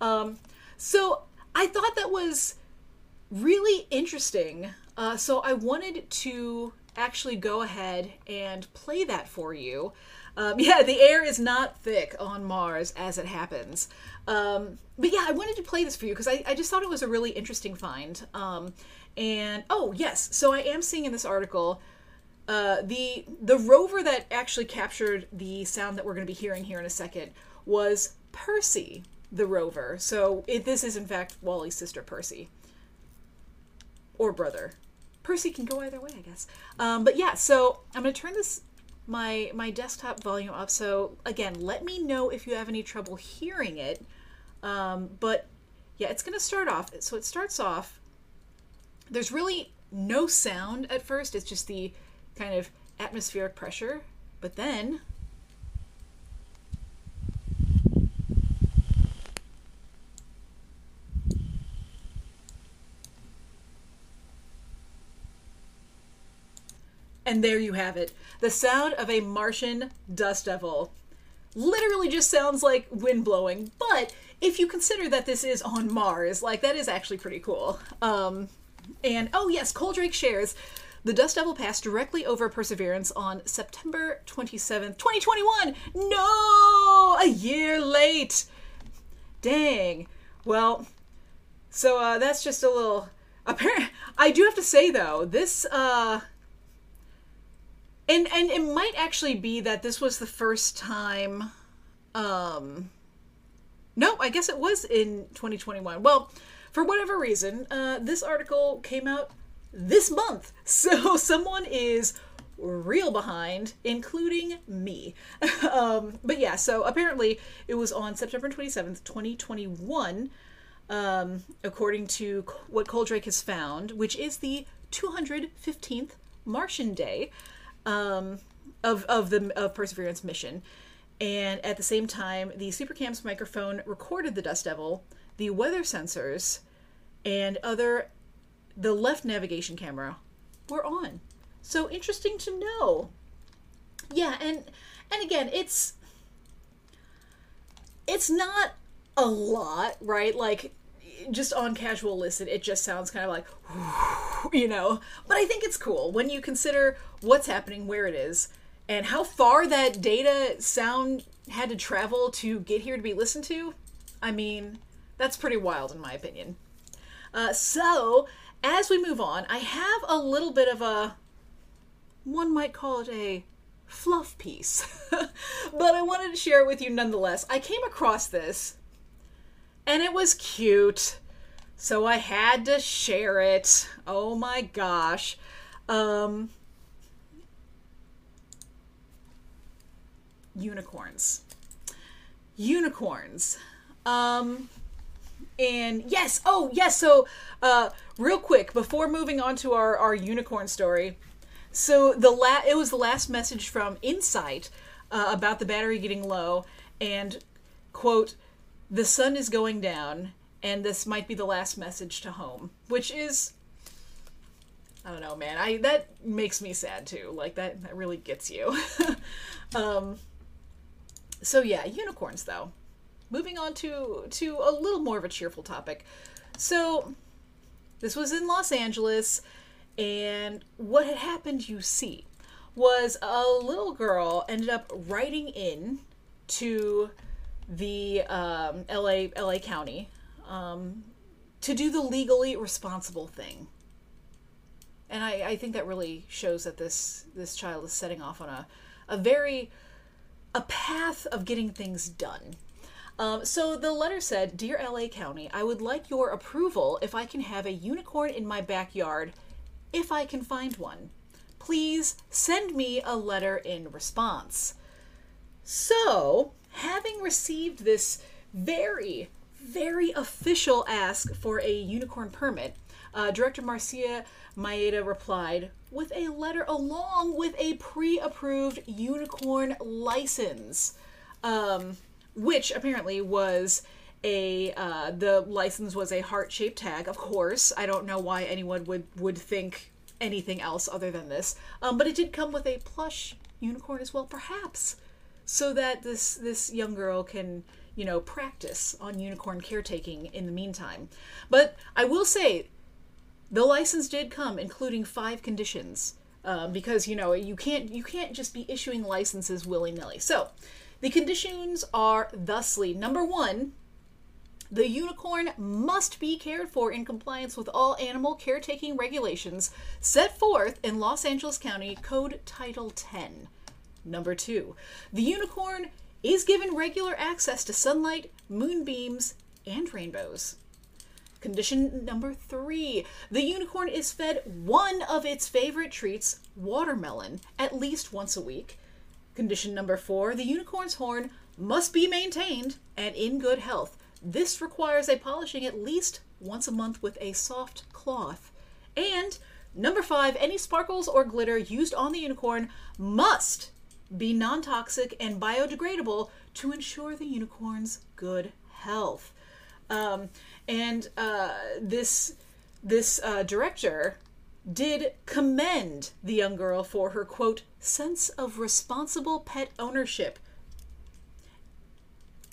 um, so i thought that was really interesting uh, so i wanted to actually go ahead and play that for you um, <laughs> yeah the air is not thick on mars as it happens um, but yeah i wanted to play this for you because I, I just thought it was a really interesting find um, and oh yes, so I am seeing in this article uh, the the rover that actually captured the sound that we're going to be hearing here in a second was Percy the rover. So it, this is in fact WALL-E's sister Percy or brother. Percy can go either way, I guess. Um, but yeah, so I'm going to turn this my my desktop volume up. So again, let me know if you have any trouble hearing it. Um, but yeah, it's going to start off. So it starts off there's really no sound at first, it's just the kind of atmospheric pressure. But then And there you have it. The sound of a Martian dust devil. Literally just sounds like wind blowing, but if you consider that this is on Mars, like that is actually pretty cool. Um, and oh yes, Coldrake shares. The Dust Devil passed directly over Perseverance on September 27th, 2021. No! A year late! Dang. Well, so uh, that's just a little. Apparent. <laughs> I do have to say though, this uh, and and it might actually be that this was the first time. Um, no, I guess it was in 2021. Well, for whatever reason, uh, this article came out this month, <laughs> so someone is real behind, including me. <laughs> um, but yeah, so apparently it was on September 27th, 2021 um, according to what Coldrake has found, which is the 215th Martian day um, of of the of Perseverance mission. And at the same time, the Supercam's microphone recorded the Dust Devil, the weather sensors, and other the left navigation camera were on. So interesting to know. Yeah, and and again, it's it's not a lot, right? Like just on casual listen, it just sounds kind of like, <sighs> you know. But I think it's cool when you consider what's happening, where it is, and how far that data sound had to travel to get here to be listened to. I mean, that's pretty wild in my opinion. Uh, so, as we move on, I have a little bit of a, one might call it a fluff piece, <laughs> but I wanted to share it with you nonetheless. I came across this and it was cute. So I had to share it. Oh my gosh. Um unicorns. Unicorns. Um and yes, oh yes, so uh real quick before moving on to our our unicorn story. So the la- it was the last message from Insight uh, about the battery getting low and quote the sun is going down and this might be the last message to home which is i don't know man i that makes me sad too. Like that that really gets you. <laughs> Um so yeah unicorns though. Moving on to to a little more of a cheerful topic. So this was in los angeles and what had happened you see was a little girl ended up writing in to the um, LA LA County um, to do the legally responsible thing. And I, I think that really shows that this this child is setting off on a, a very a path of getting things done. Um, so the letter said, "Dear LA County, I would like your approval if I can have a unicorn in my backyard, if I can find one. Please send me a letter in response." So having received this very, very official ask for a unicorn permit, uh, Director Marcia Mayeda replied with a letter along with a pre approved unicorn license, um, which apparently was a uh, the license was a heart shaped tag of course. I don't know why anyone would would think anything else other than this. Um, but it did come with a plush unicorn as well perhaps so that this this young girl can you know practice on unicorn caretaking in the meantime. But i will say the license did come including five conditions um, because you know you can't you can't just be issuing licenses willy-nilly. So the conditions are thusly. Number one the unicorn must be cared for in compliance with all animal caretaking regulations set forth in Los Angeles County Code Title 10. Number two, the unicorn is given regular access to sunlight, moonbeams, and rainbows. Condition number three the unicorn is fed one of its favorite treats, watermelon, at least once a week. Condition number four the unicorn's horn must be maintained and in good health. This requires a polishing at least once a month with a soft cloth. And number five any sparkles or glitter used on the unicorn must be non toxic and biodegradable to ensure the unicorn's good health. Um, and uh, this this uh, director did commend the young girl for her quote sense of responsible pet ownership.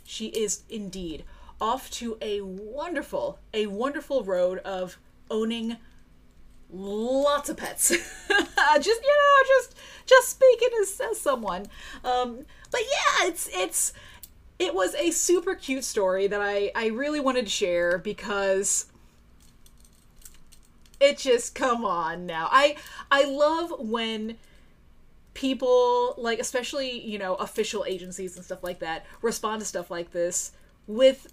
She is indeed off to a wonderful, a wonderful road of owning lots of pets. <laughs> just you know, just just speaking as, as someone. Um, but yeah, it's it's it was a super cute story that I I really wanted to share because it just come on now. I I love when people like especially you know official agencies and stuff like that respond to stuff like this with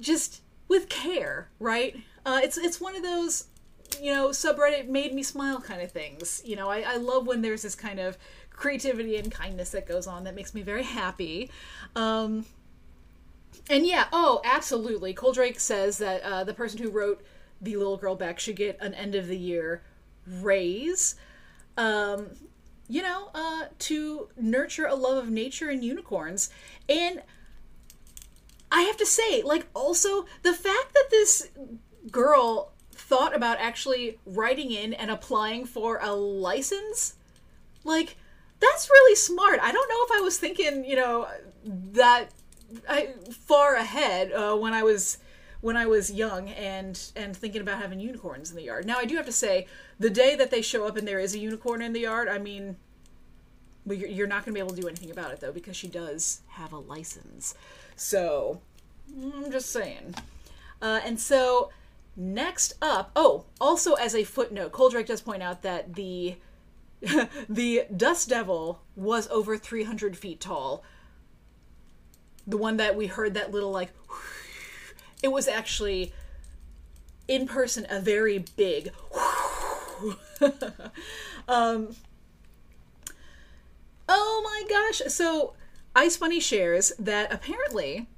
just with care right uh, it's it's one of those you know subreddit made me smile kind of things. You know I, I love when there's this kind of creativity and kindness that goes on that makes me very happy. Um, and yeah oh absolutely. Coldrake says that uh, the person who wrote the little girl back should get an end of the year raise. Um, you know, uh, to nurture a love of nature and unicorns. And I have to say, like, also the fact that this girl thought about actually writing in and applying for a license, like, that's really smart. I don't know if I was thinking, you know, that I, far ahead uh, when I was when I was young and and thinking about having unicorns in the yard. Now I do have to say, the day that they show up and there is a unicorn in the yard, I mean, you're, you're not going to be able to do anything about it though because she does have a license. So I'm just saying. Uh, and so next up, oh, also as a footnote, Coldrake does point out that the <laughs> the Dust Devil was over 300 feet tall. The one that we heard that little like <laughs> it was actually in person a very big <laughs> um oh my gosh so ice bunny shares that apparently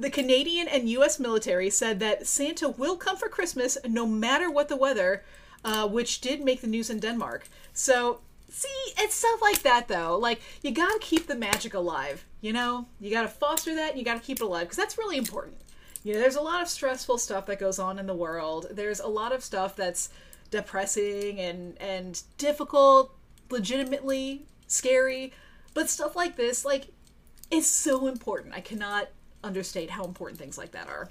the Canadian and U.S. military said that Santa will come for Christmas no matter what the weather, uh, which did make the news in Denmark. So, see, it's stuff like that, though. Like, you gotta keep the magic alive, you know? You gotta foster that, you gotta keep it alive, because that's really important you know, there's a lot of stressful stuff that goes on in the world. There's a lot of stuff that's depressing and and difficult, legitimately scary, but stuff like this like is so important. I cannot understate how important things like that are.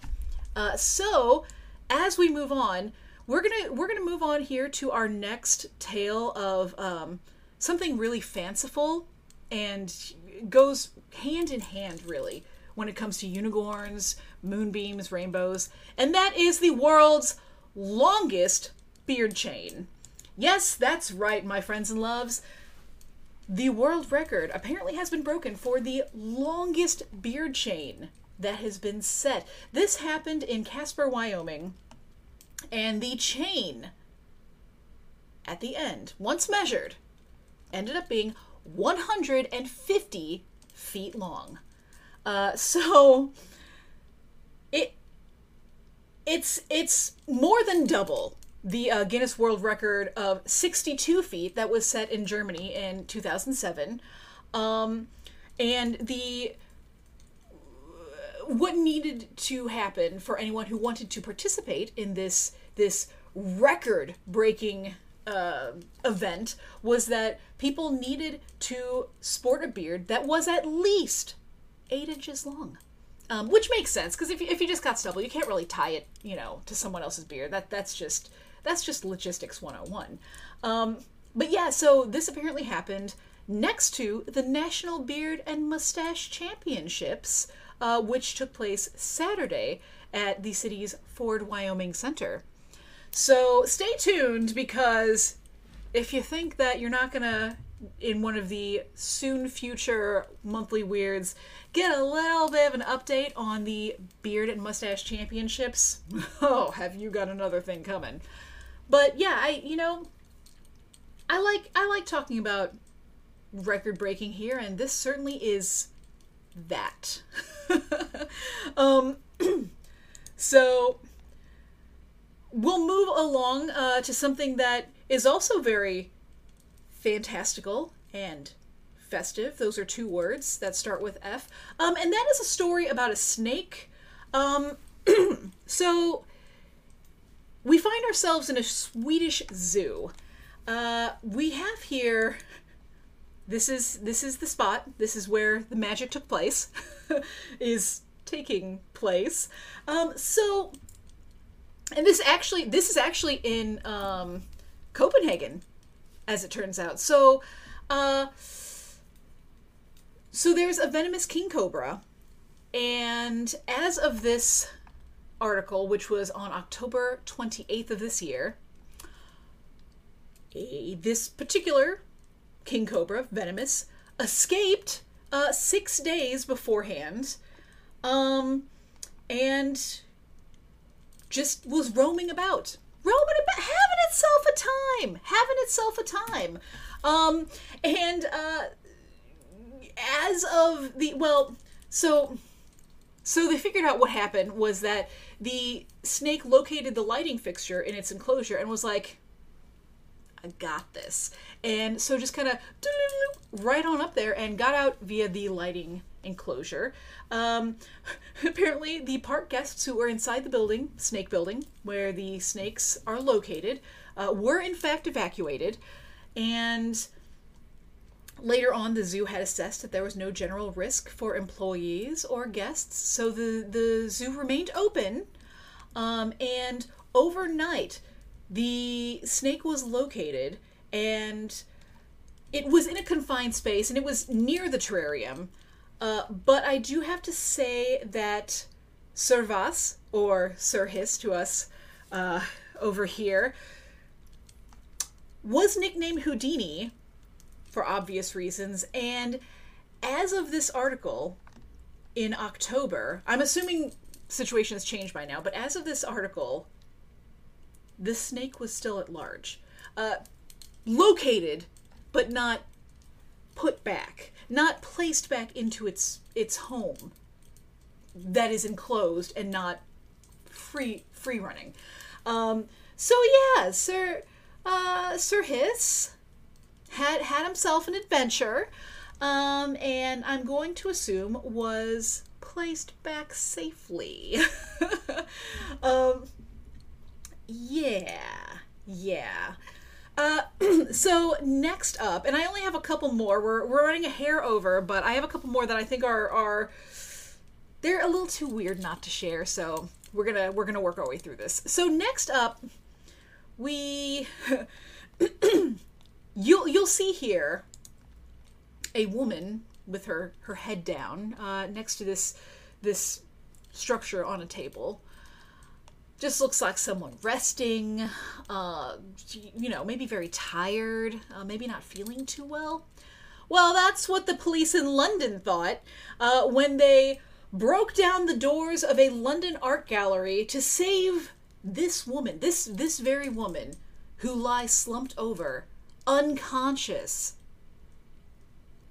Uh, so, as we move on, we're gonna we're gonna move on here to our next tale of um, something really fanciful and goes hand in hand really when it comes to unicorns, moonbeams, rainbows, and that is the world's longest beard chain. Yes, that's right, my friends and loves. The world record apparently has been broken for the longest beard chain that has been set. This happened in Casper, Wyoming, and the chain at the end, once measured, ended up being 150 feet long. Uh, so it it's it's more than double the uh, Guinness World Record of 62 feet that was set in Germany in 2007, um, and the what needed to happen for anyone who wanted to participate in this this record breaking uh, event was that people needed to sport a beard that was at least eight inches long. Um, which makes sense because if you, if you just got stubble, you can't really tie it, you know, to someone else's beard. That that's just that's just logistics 101. Um, but yeah, so this apparently happened next to the National Beard and Mustache Championships, uh, which took place Saturday at the city's Ford, Wyoming Center. So stay tuned because if you think that you're not gonna in one of the soon future monthly weirds get a little bit of an update on the beard and mustache championships <laughs> oh have you got another thing coming but yeah i you know i like i like talking about record breaking here and this certainly is that <laughs> um <clears throat> so we'll move along uh, to something that is also very fantastical and festive. Those are two words that start with F. Um, and that is a story about a snake. Um, <clears throat> so we find ourselves in a Swedish zoo. Uh, we have here. This is this is the spot. This is where the magic took place. <laughs> is taking place. Um, so and this actually this is actually in um, Copenhagen, as it turns out. So, uh, so there's a venomous king cobra, and as of this article, which was on October 28th of this year, a, this particular king cobra, venomous, escaped uh, six days beforehand, um, and just was roaming about, roaming about, having itself a time, having itself a time. Um, and uh, as of the well, so so they figured out what happened was that the snake located the lighting fixture in its enclosure and was like, I got this. And so just kind of right on up there and got out via the lighting enclosure. Um, <laughs> apparently, the park guests who were inside the building, snake building, where the snakes are located, uh, were in fact evacuated. And later on, the zoo had assessed that there was no general risk for employees or guests, so the, the zoo remained open. Um, and overnight, the snake was located and it was in a confined space and it was near the terrarium. Uh, but I do have to say that Servas, or Sir Hiss to us uh, over here, was nicknamed Houdini for obvious reasons. And as of this article in October, I'm assuming situation has changed by now, but as of this article, the snake was still at large. Uh, located, but not put back, not placed back into its its home that is enclosed and not free free running. Um, so yeah, Sir uh, Sir Hiss had had himself an adventure, um, and I'm going to assume was placed back safely. <laughs> um, yeah, yeah. Uh, <clears throat> so next up, and I only have a couple more. We're we're running a hair over, but I have a couple more that I think are are they're a little too weird not to share. So we're gonna we're gonna work our way through this. So next up, we <clears throat> you'll you'll see here a woman with her her head down uh, next to this this structure on a table just looks like someone resting, uh, you know, maybe very tired, uh, maybe not feeling too well. Well, that's what the police in London thought uh, when they broke down the doors of a London art gallery to save this woman, this this very woman, who lies slumped over, unconscious,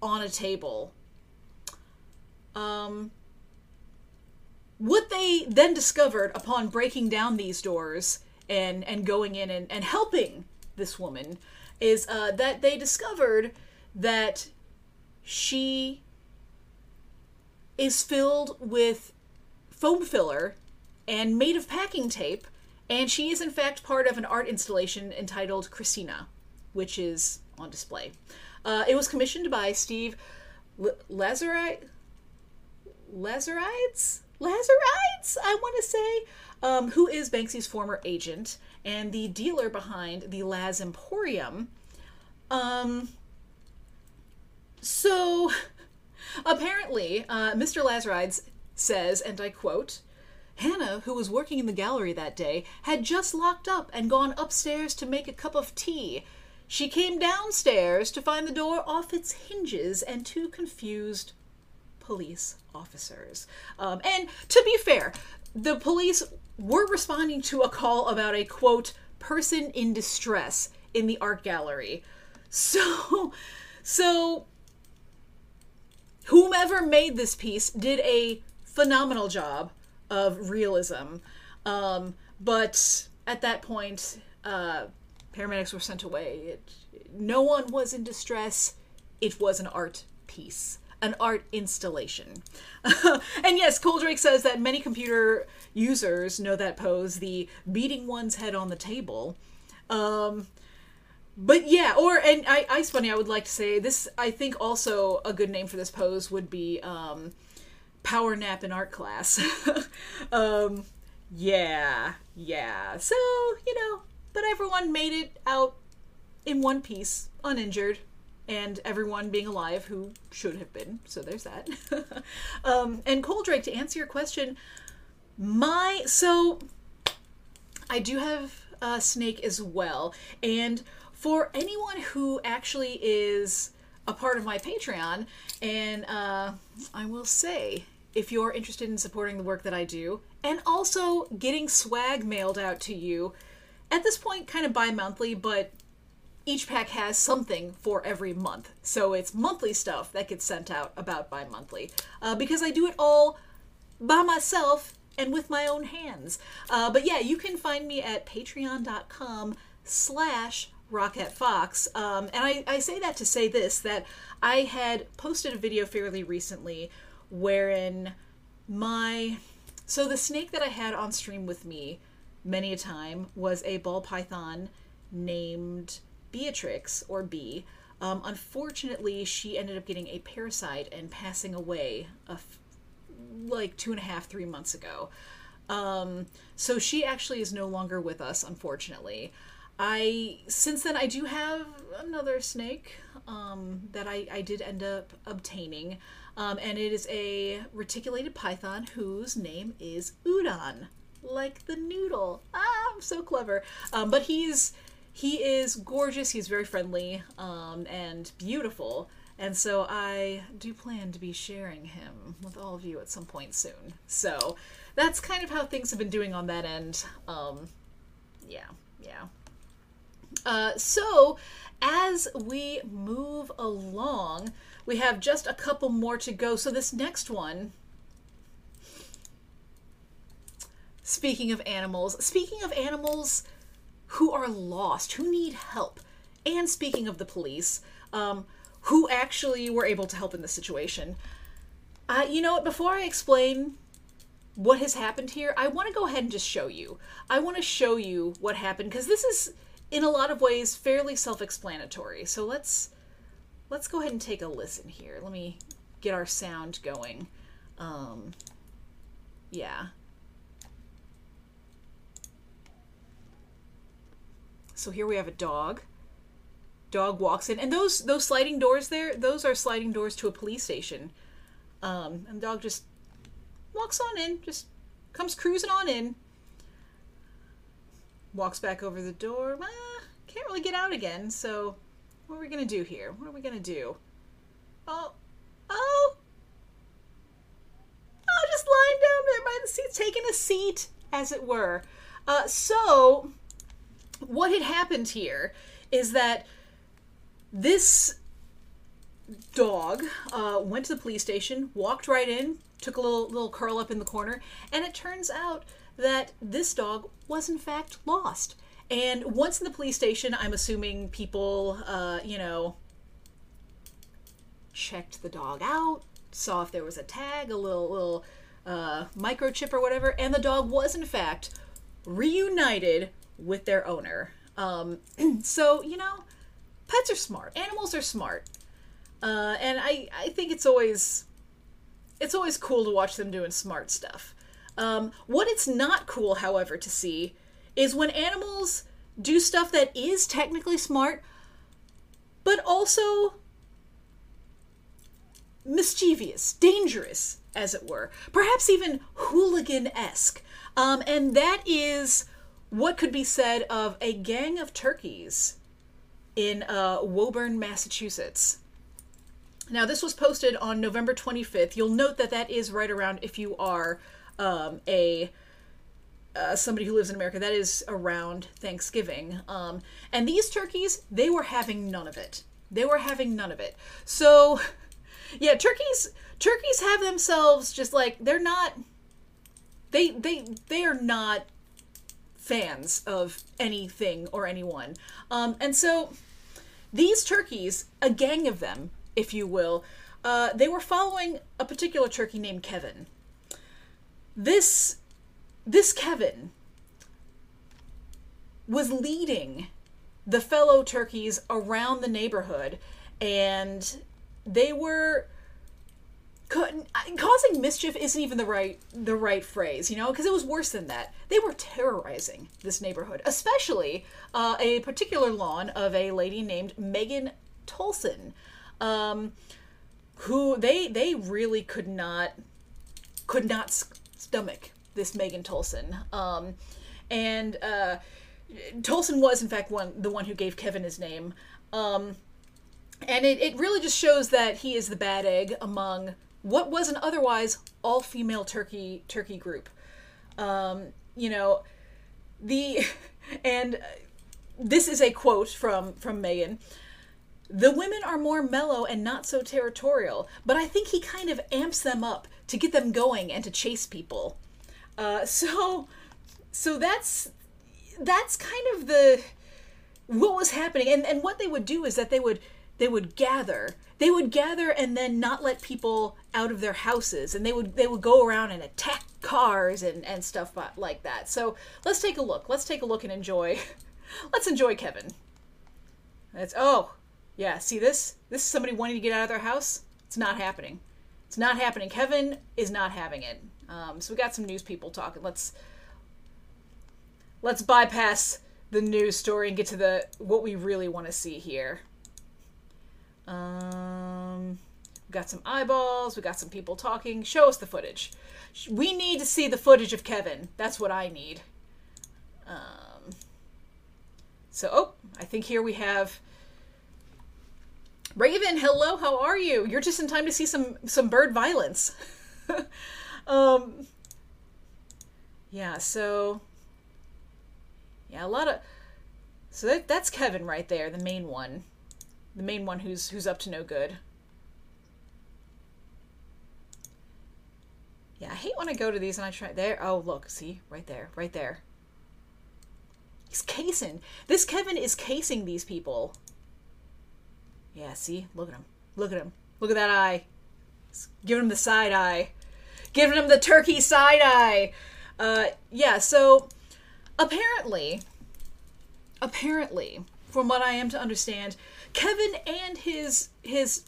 on a table. Um, what they then discovered upon breaking down these doors and and going in and, and helping this woman is uh, that they discovered that she is filled with foam filler and made of packing tape and she is in fact part of an art installation entitled christina which is on display uh, it was commissioned by steve L- lazarides Lazarides, I want to say, um, who is Banksy's former agent and the dealer behind the Laz Emporium. Um, so, apparently, uh, Mr. Lazarides says, and I quote, Hannah, who was working in the gallery that day, had just locked up and gone upstairs to make a cup of tea. She came downstairs to find the door off its hinges and two confused police officers. Um, and to be fair, the police were responding to a call about a quote person in distress in the art gallery. <laughs> So, so whomever made this piece did a phenomenal job of realism. Um, but at that point, uh, paramedics were sent away. It, no one was in distress. It was an art piece an art installation. <laughs> and yes, Coldrake says that many computer users know that pose, the beating one's head on the table. Um, but yeah, or and I, Ice Bunny, I would like to say this. I think also a good name for this pose would be um, power nap in art class. <laughs> um, Yeah, yeah. So, you know, but everyone made it out in one piece, uninjured, and everyone being alive who should have been. So there's that. <laughs> um, and Coldrake, to answer your question, my so I do have a snake as well, and for anyone who actually is a part of my Patreon, and uh, I will say, if you're interested in supporting the work that I do, and also getting swag mailed out to you, at this point, kind of bi monthly, but each pack has something for every month. So it's monthly stuff that gets sent out about bi monthly. Uh, because I do it all by myself and with my own hands. Uh, but yeah, you can find me at patreon.com slash Rocket Fox. Um, and I, I say that to say this that I had posted a video fairly recently wherein my. So the snake that I had on stream with me many a time was a ball python named Beatrix, or B. Um, unfortunately, she ended up getting a parasite and passing away f- like two and a half, three months ago. Um, so she actually is no longer with us, unfortunately. I since then I do have another snake um, that I, I did end up obtaining, um, and it is a reticulated python whose name is Udon, like the noodle. Ah, I'm so clever. Um, but he's he is gorgeous. He's very friendly um, and beautiful, and so I do plan to be sharing him with all of you at some point soon. So that's kind of how things have been doing on that end. Um, yeah, yeah. Uh, so, as we move along, we have just a couple more to go. So, this next one, speaking of animals, speaking of animals who are lost, who need help, and speaking of the police, um, who actually were able to help in this situation. Uh, you know what? Before I explain what has happened here, I want to go ahead and just show you. I want to show you what happened because this is in a lot of ways fairly self-explanatory. So let's let's go ahead and take a listen here. Let me get our sound going. Um, yeah. So here we have a dog. Dog walks in, and those those sliding doors there, those are sliding doors to a police station. Um, and dog just walks on in, just comes cruising on in walks back over the door. Ah, can't really get out again. So, what are we gonna do here? What are we gonna do? Oh, oh, oh! Just lying down there by the seat, taking a seat, as it were. Uh, so, what had happened here is that this dog uh, went to the police station, walked right in, took a little little curl up in the corner, and it turns out that this dog was in fact lost. And once in the police station, I'm assuming people, uh, you know, checked the dog out, saw if there was a tag, a little little uh, microchip or whatever, and the dog was in fact reunited with their owner. Um, <clears throat> so you know, pets are smart. Animals are smart, uh, and I I think it's always it's always cool to watch them doing smart stuff. Um, what it's not cool, however, to see is when animals do stuff that is technically smart, but also mischievous, dangerous, as it were, perhaps even hooligan esque. Um, and that is what could be said of a gang of turkeys in uh, Woburn, Massachusetts. Now, this was posted on November 25th. You'll note that that is right around if you are um, a uh, somebody who lives in America, that is around Thanksgiving. Um, and these turkeys, they were having none of it. They were having none of it. So, <laughs> yeah, turkeys turkeys have themselves just like they're not. They they they are not fans of anything or anyone. Um, and so these turkeys, a gang of them, if you will, uh, they were following a particular turkey named Kevin this this Kevin was leading the fellow turkeys around the neighborhood and they were causing mischief isn't even the right the right phrase, you know, because it was worse than that. They were terrorizing this neighborhood, especially uh, a particular lawn of a lady named Megan Tolson, um, who they they really could not could not stomach this Megan Tolson, um, and uh, Tolson was in fact one the one who gave Kevin his name. Um, and it, it really just shows that he is the bad egg among what was an otherwise all female turkey turkey group. Um, you know, the <laughs> and this is a quote from from Megan. The women are more mellow and not so territorial, but I think he kind of amps them up to get them going and to chase people. Uh, <laughs> so, so that's that's kind of the what was happening, and and what they would do is that they would they would gather they would gather and then not let people out of their houses and they would they would go around and attack cars and and stuff like that. So let's take a look. Let's take a look and enjoy. <laughs> Let's enjoy kevin. It's oh yeah see this? This is somebody wanting to get out of their house? It's not happening. It's not happening. Kevin is not having it. Um, so we got some news people talking. Let's let's bypass the news story and get to the what we really want to see here. Um, we got some eyeballs. We got some people talking. Show us the footage. We need to see the footage of Kevin. That's what I need. Um, so, oh, I think here we have Raven. Hello, how are you? You're just in time to see some some bird violence. <laughs> um, yeah. So, yeah, a lot of. So that, that's Kevin right there, the main one the main one who's who's up to no good. Yeah, I hate when I go to these and I try there. Oh, look, see, right there, right there. He's casing. This Kevin is casing these people. Yeah, see, look at him, look at him, look at that eye. He's giving him the side eye, giving him the turkey side eye. Uh, yeah. So apparently, apparently, from what I am to understand, Kevin and his his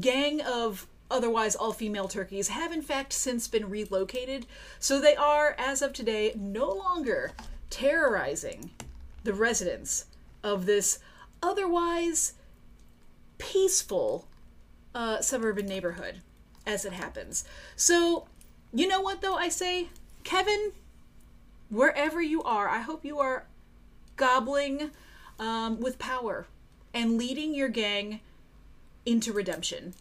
gang of otherwise all female turkeys have in fact since been relocated, so they are, as of today, no longer terrorizing the residents of this otherwise peaceful uh, suburban neighborhood as it happens. So, you know what though, I say, Kevin, wherever you are, I hope you are gobbling um, with power and leading your gang into redemption.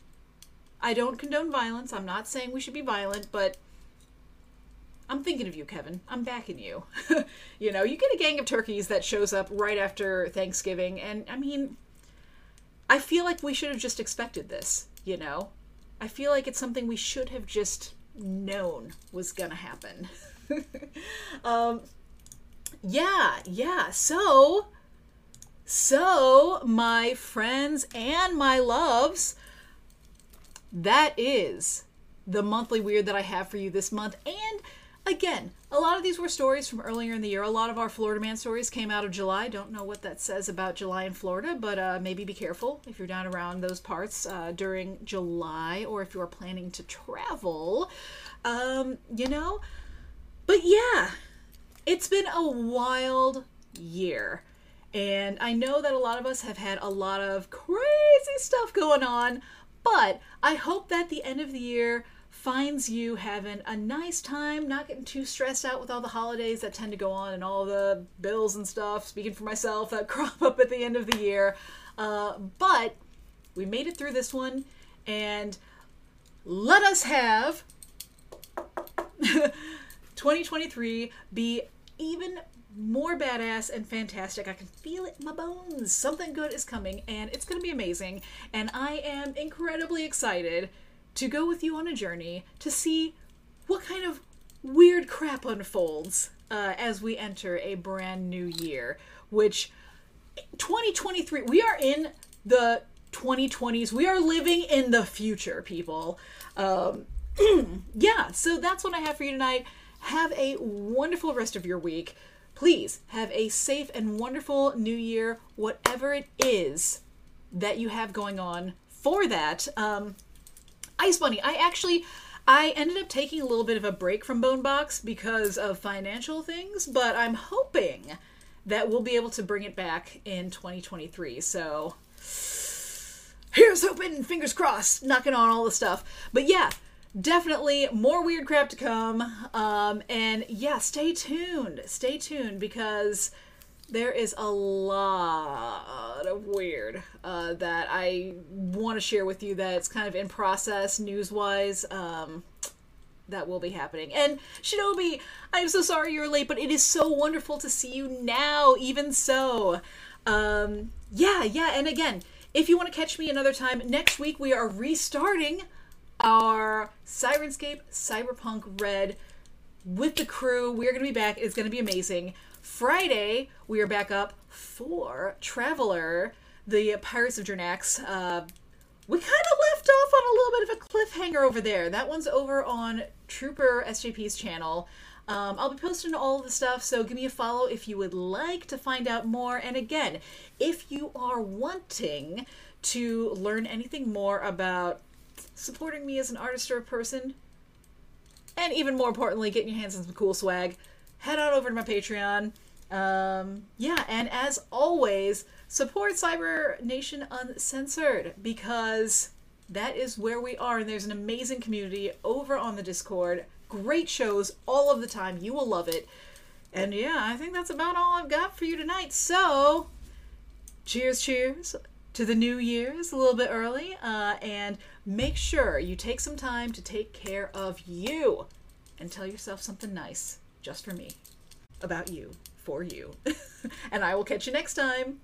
I don't condone violence. I'm not saying we should be violent, but I'm thinking of you, Kevin. I'm backing you. <laughs> you know, you get a gang of turkeys that shows up right after Thanksgiving, and I mean, I feel like we should have just expected this, you know? I feel like it's something we should have just known was gonna happen. <laughs> um, yeah, yeah. So, so, my friends and my loves, that is the monthly weird that I have for you this month. And again, a lot of these were stories from earlier in the year. A lot of our Florida Man stories came out of July. Don't know what that says about July in Florida, but uh, maybe be careful if you're down around those parts uh, during July or if you're planning to travel. Um, you know? But yeah, it's been a wild year. And I know that a lot of us have had a lot of crazy stuff going on, but I hope that the end of the year finds you having a nice time, not getting too stressed out with all the holidays that tend to go on and all the bills and stuff, speaking for myself, that <laughs> crop up at the end of the year. Uh, but we made it through this one, and let us have <laughs> 2023 be even more badass and fantastic. I can feel it in my bones. Something good is coming, and it's going to be amazing. And I am incredibly excited to go with you on a journey to see what kind of weird crap unfolds uh, as we enter a brand new year, which 2023, we are in the 2020s. We are living in the future, people. Um, <clears throat> yeah, so that's what I have for you tonight. Have a wonderful rest of your week please have a safe and wonderful new year, whatever it is that you have going on for that. Um, Ice Bunny. I actually I ended up taking a little bit of a break from Bone Box because of financial things, but I'm hoping that we'll be able to bring it back in 2023. So here's hoping, fingers crossed, knocking on all the stuff. But yeah, definitely more weird crap to come. Um, and yeah, stay tuned. Stay tuned because there is a lot of weird uh, that I want to share with you that's kind of in process news wise. Um, that will be happening. And Shinobi, I'm so sorry you're late, but it is so wonderful to see you now, even so. Um, yeah, yeah, and again, if you want to catch me another time, next week we are restarting our Sirenscape Cyberpunk Red with the crew. We are going to be back. It's going to be amazing. Friday, we are back up for Traveler, the Pirates of Dranax. Uh, we kind of left off on a little bit of a cliffhanger over there. That one's over on Trooper SJP's channel. Um, I'll be posting all the stuff, so give me a follow if you would like to find out more. And again, if you are wanting to learn anything more about supporting me as an artist or a person, and even more importantly, getting your hands on some cool swag, head on over to my Patreon. Um, yeah, and as always, support Cyber Nation Uncensored because that is where we are, and there's an amazing community over on the Discord. Great shows all of the time. You will love it. And yeah, I think that's about all I've got for you tonight. So, cheers, cheers to the new year's a little bit early. Uh, and make sure you take some time to take care of you and tell yourself something nice just for me about you, for you. <laughs> and I will catch you next time.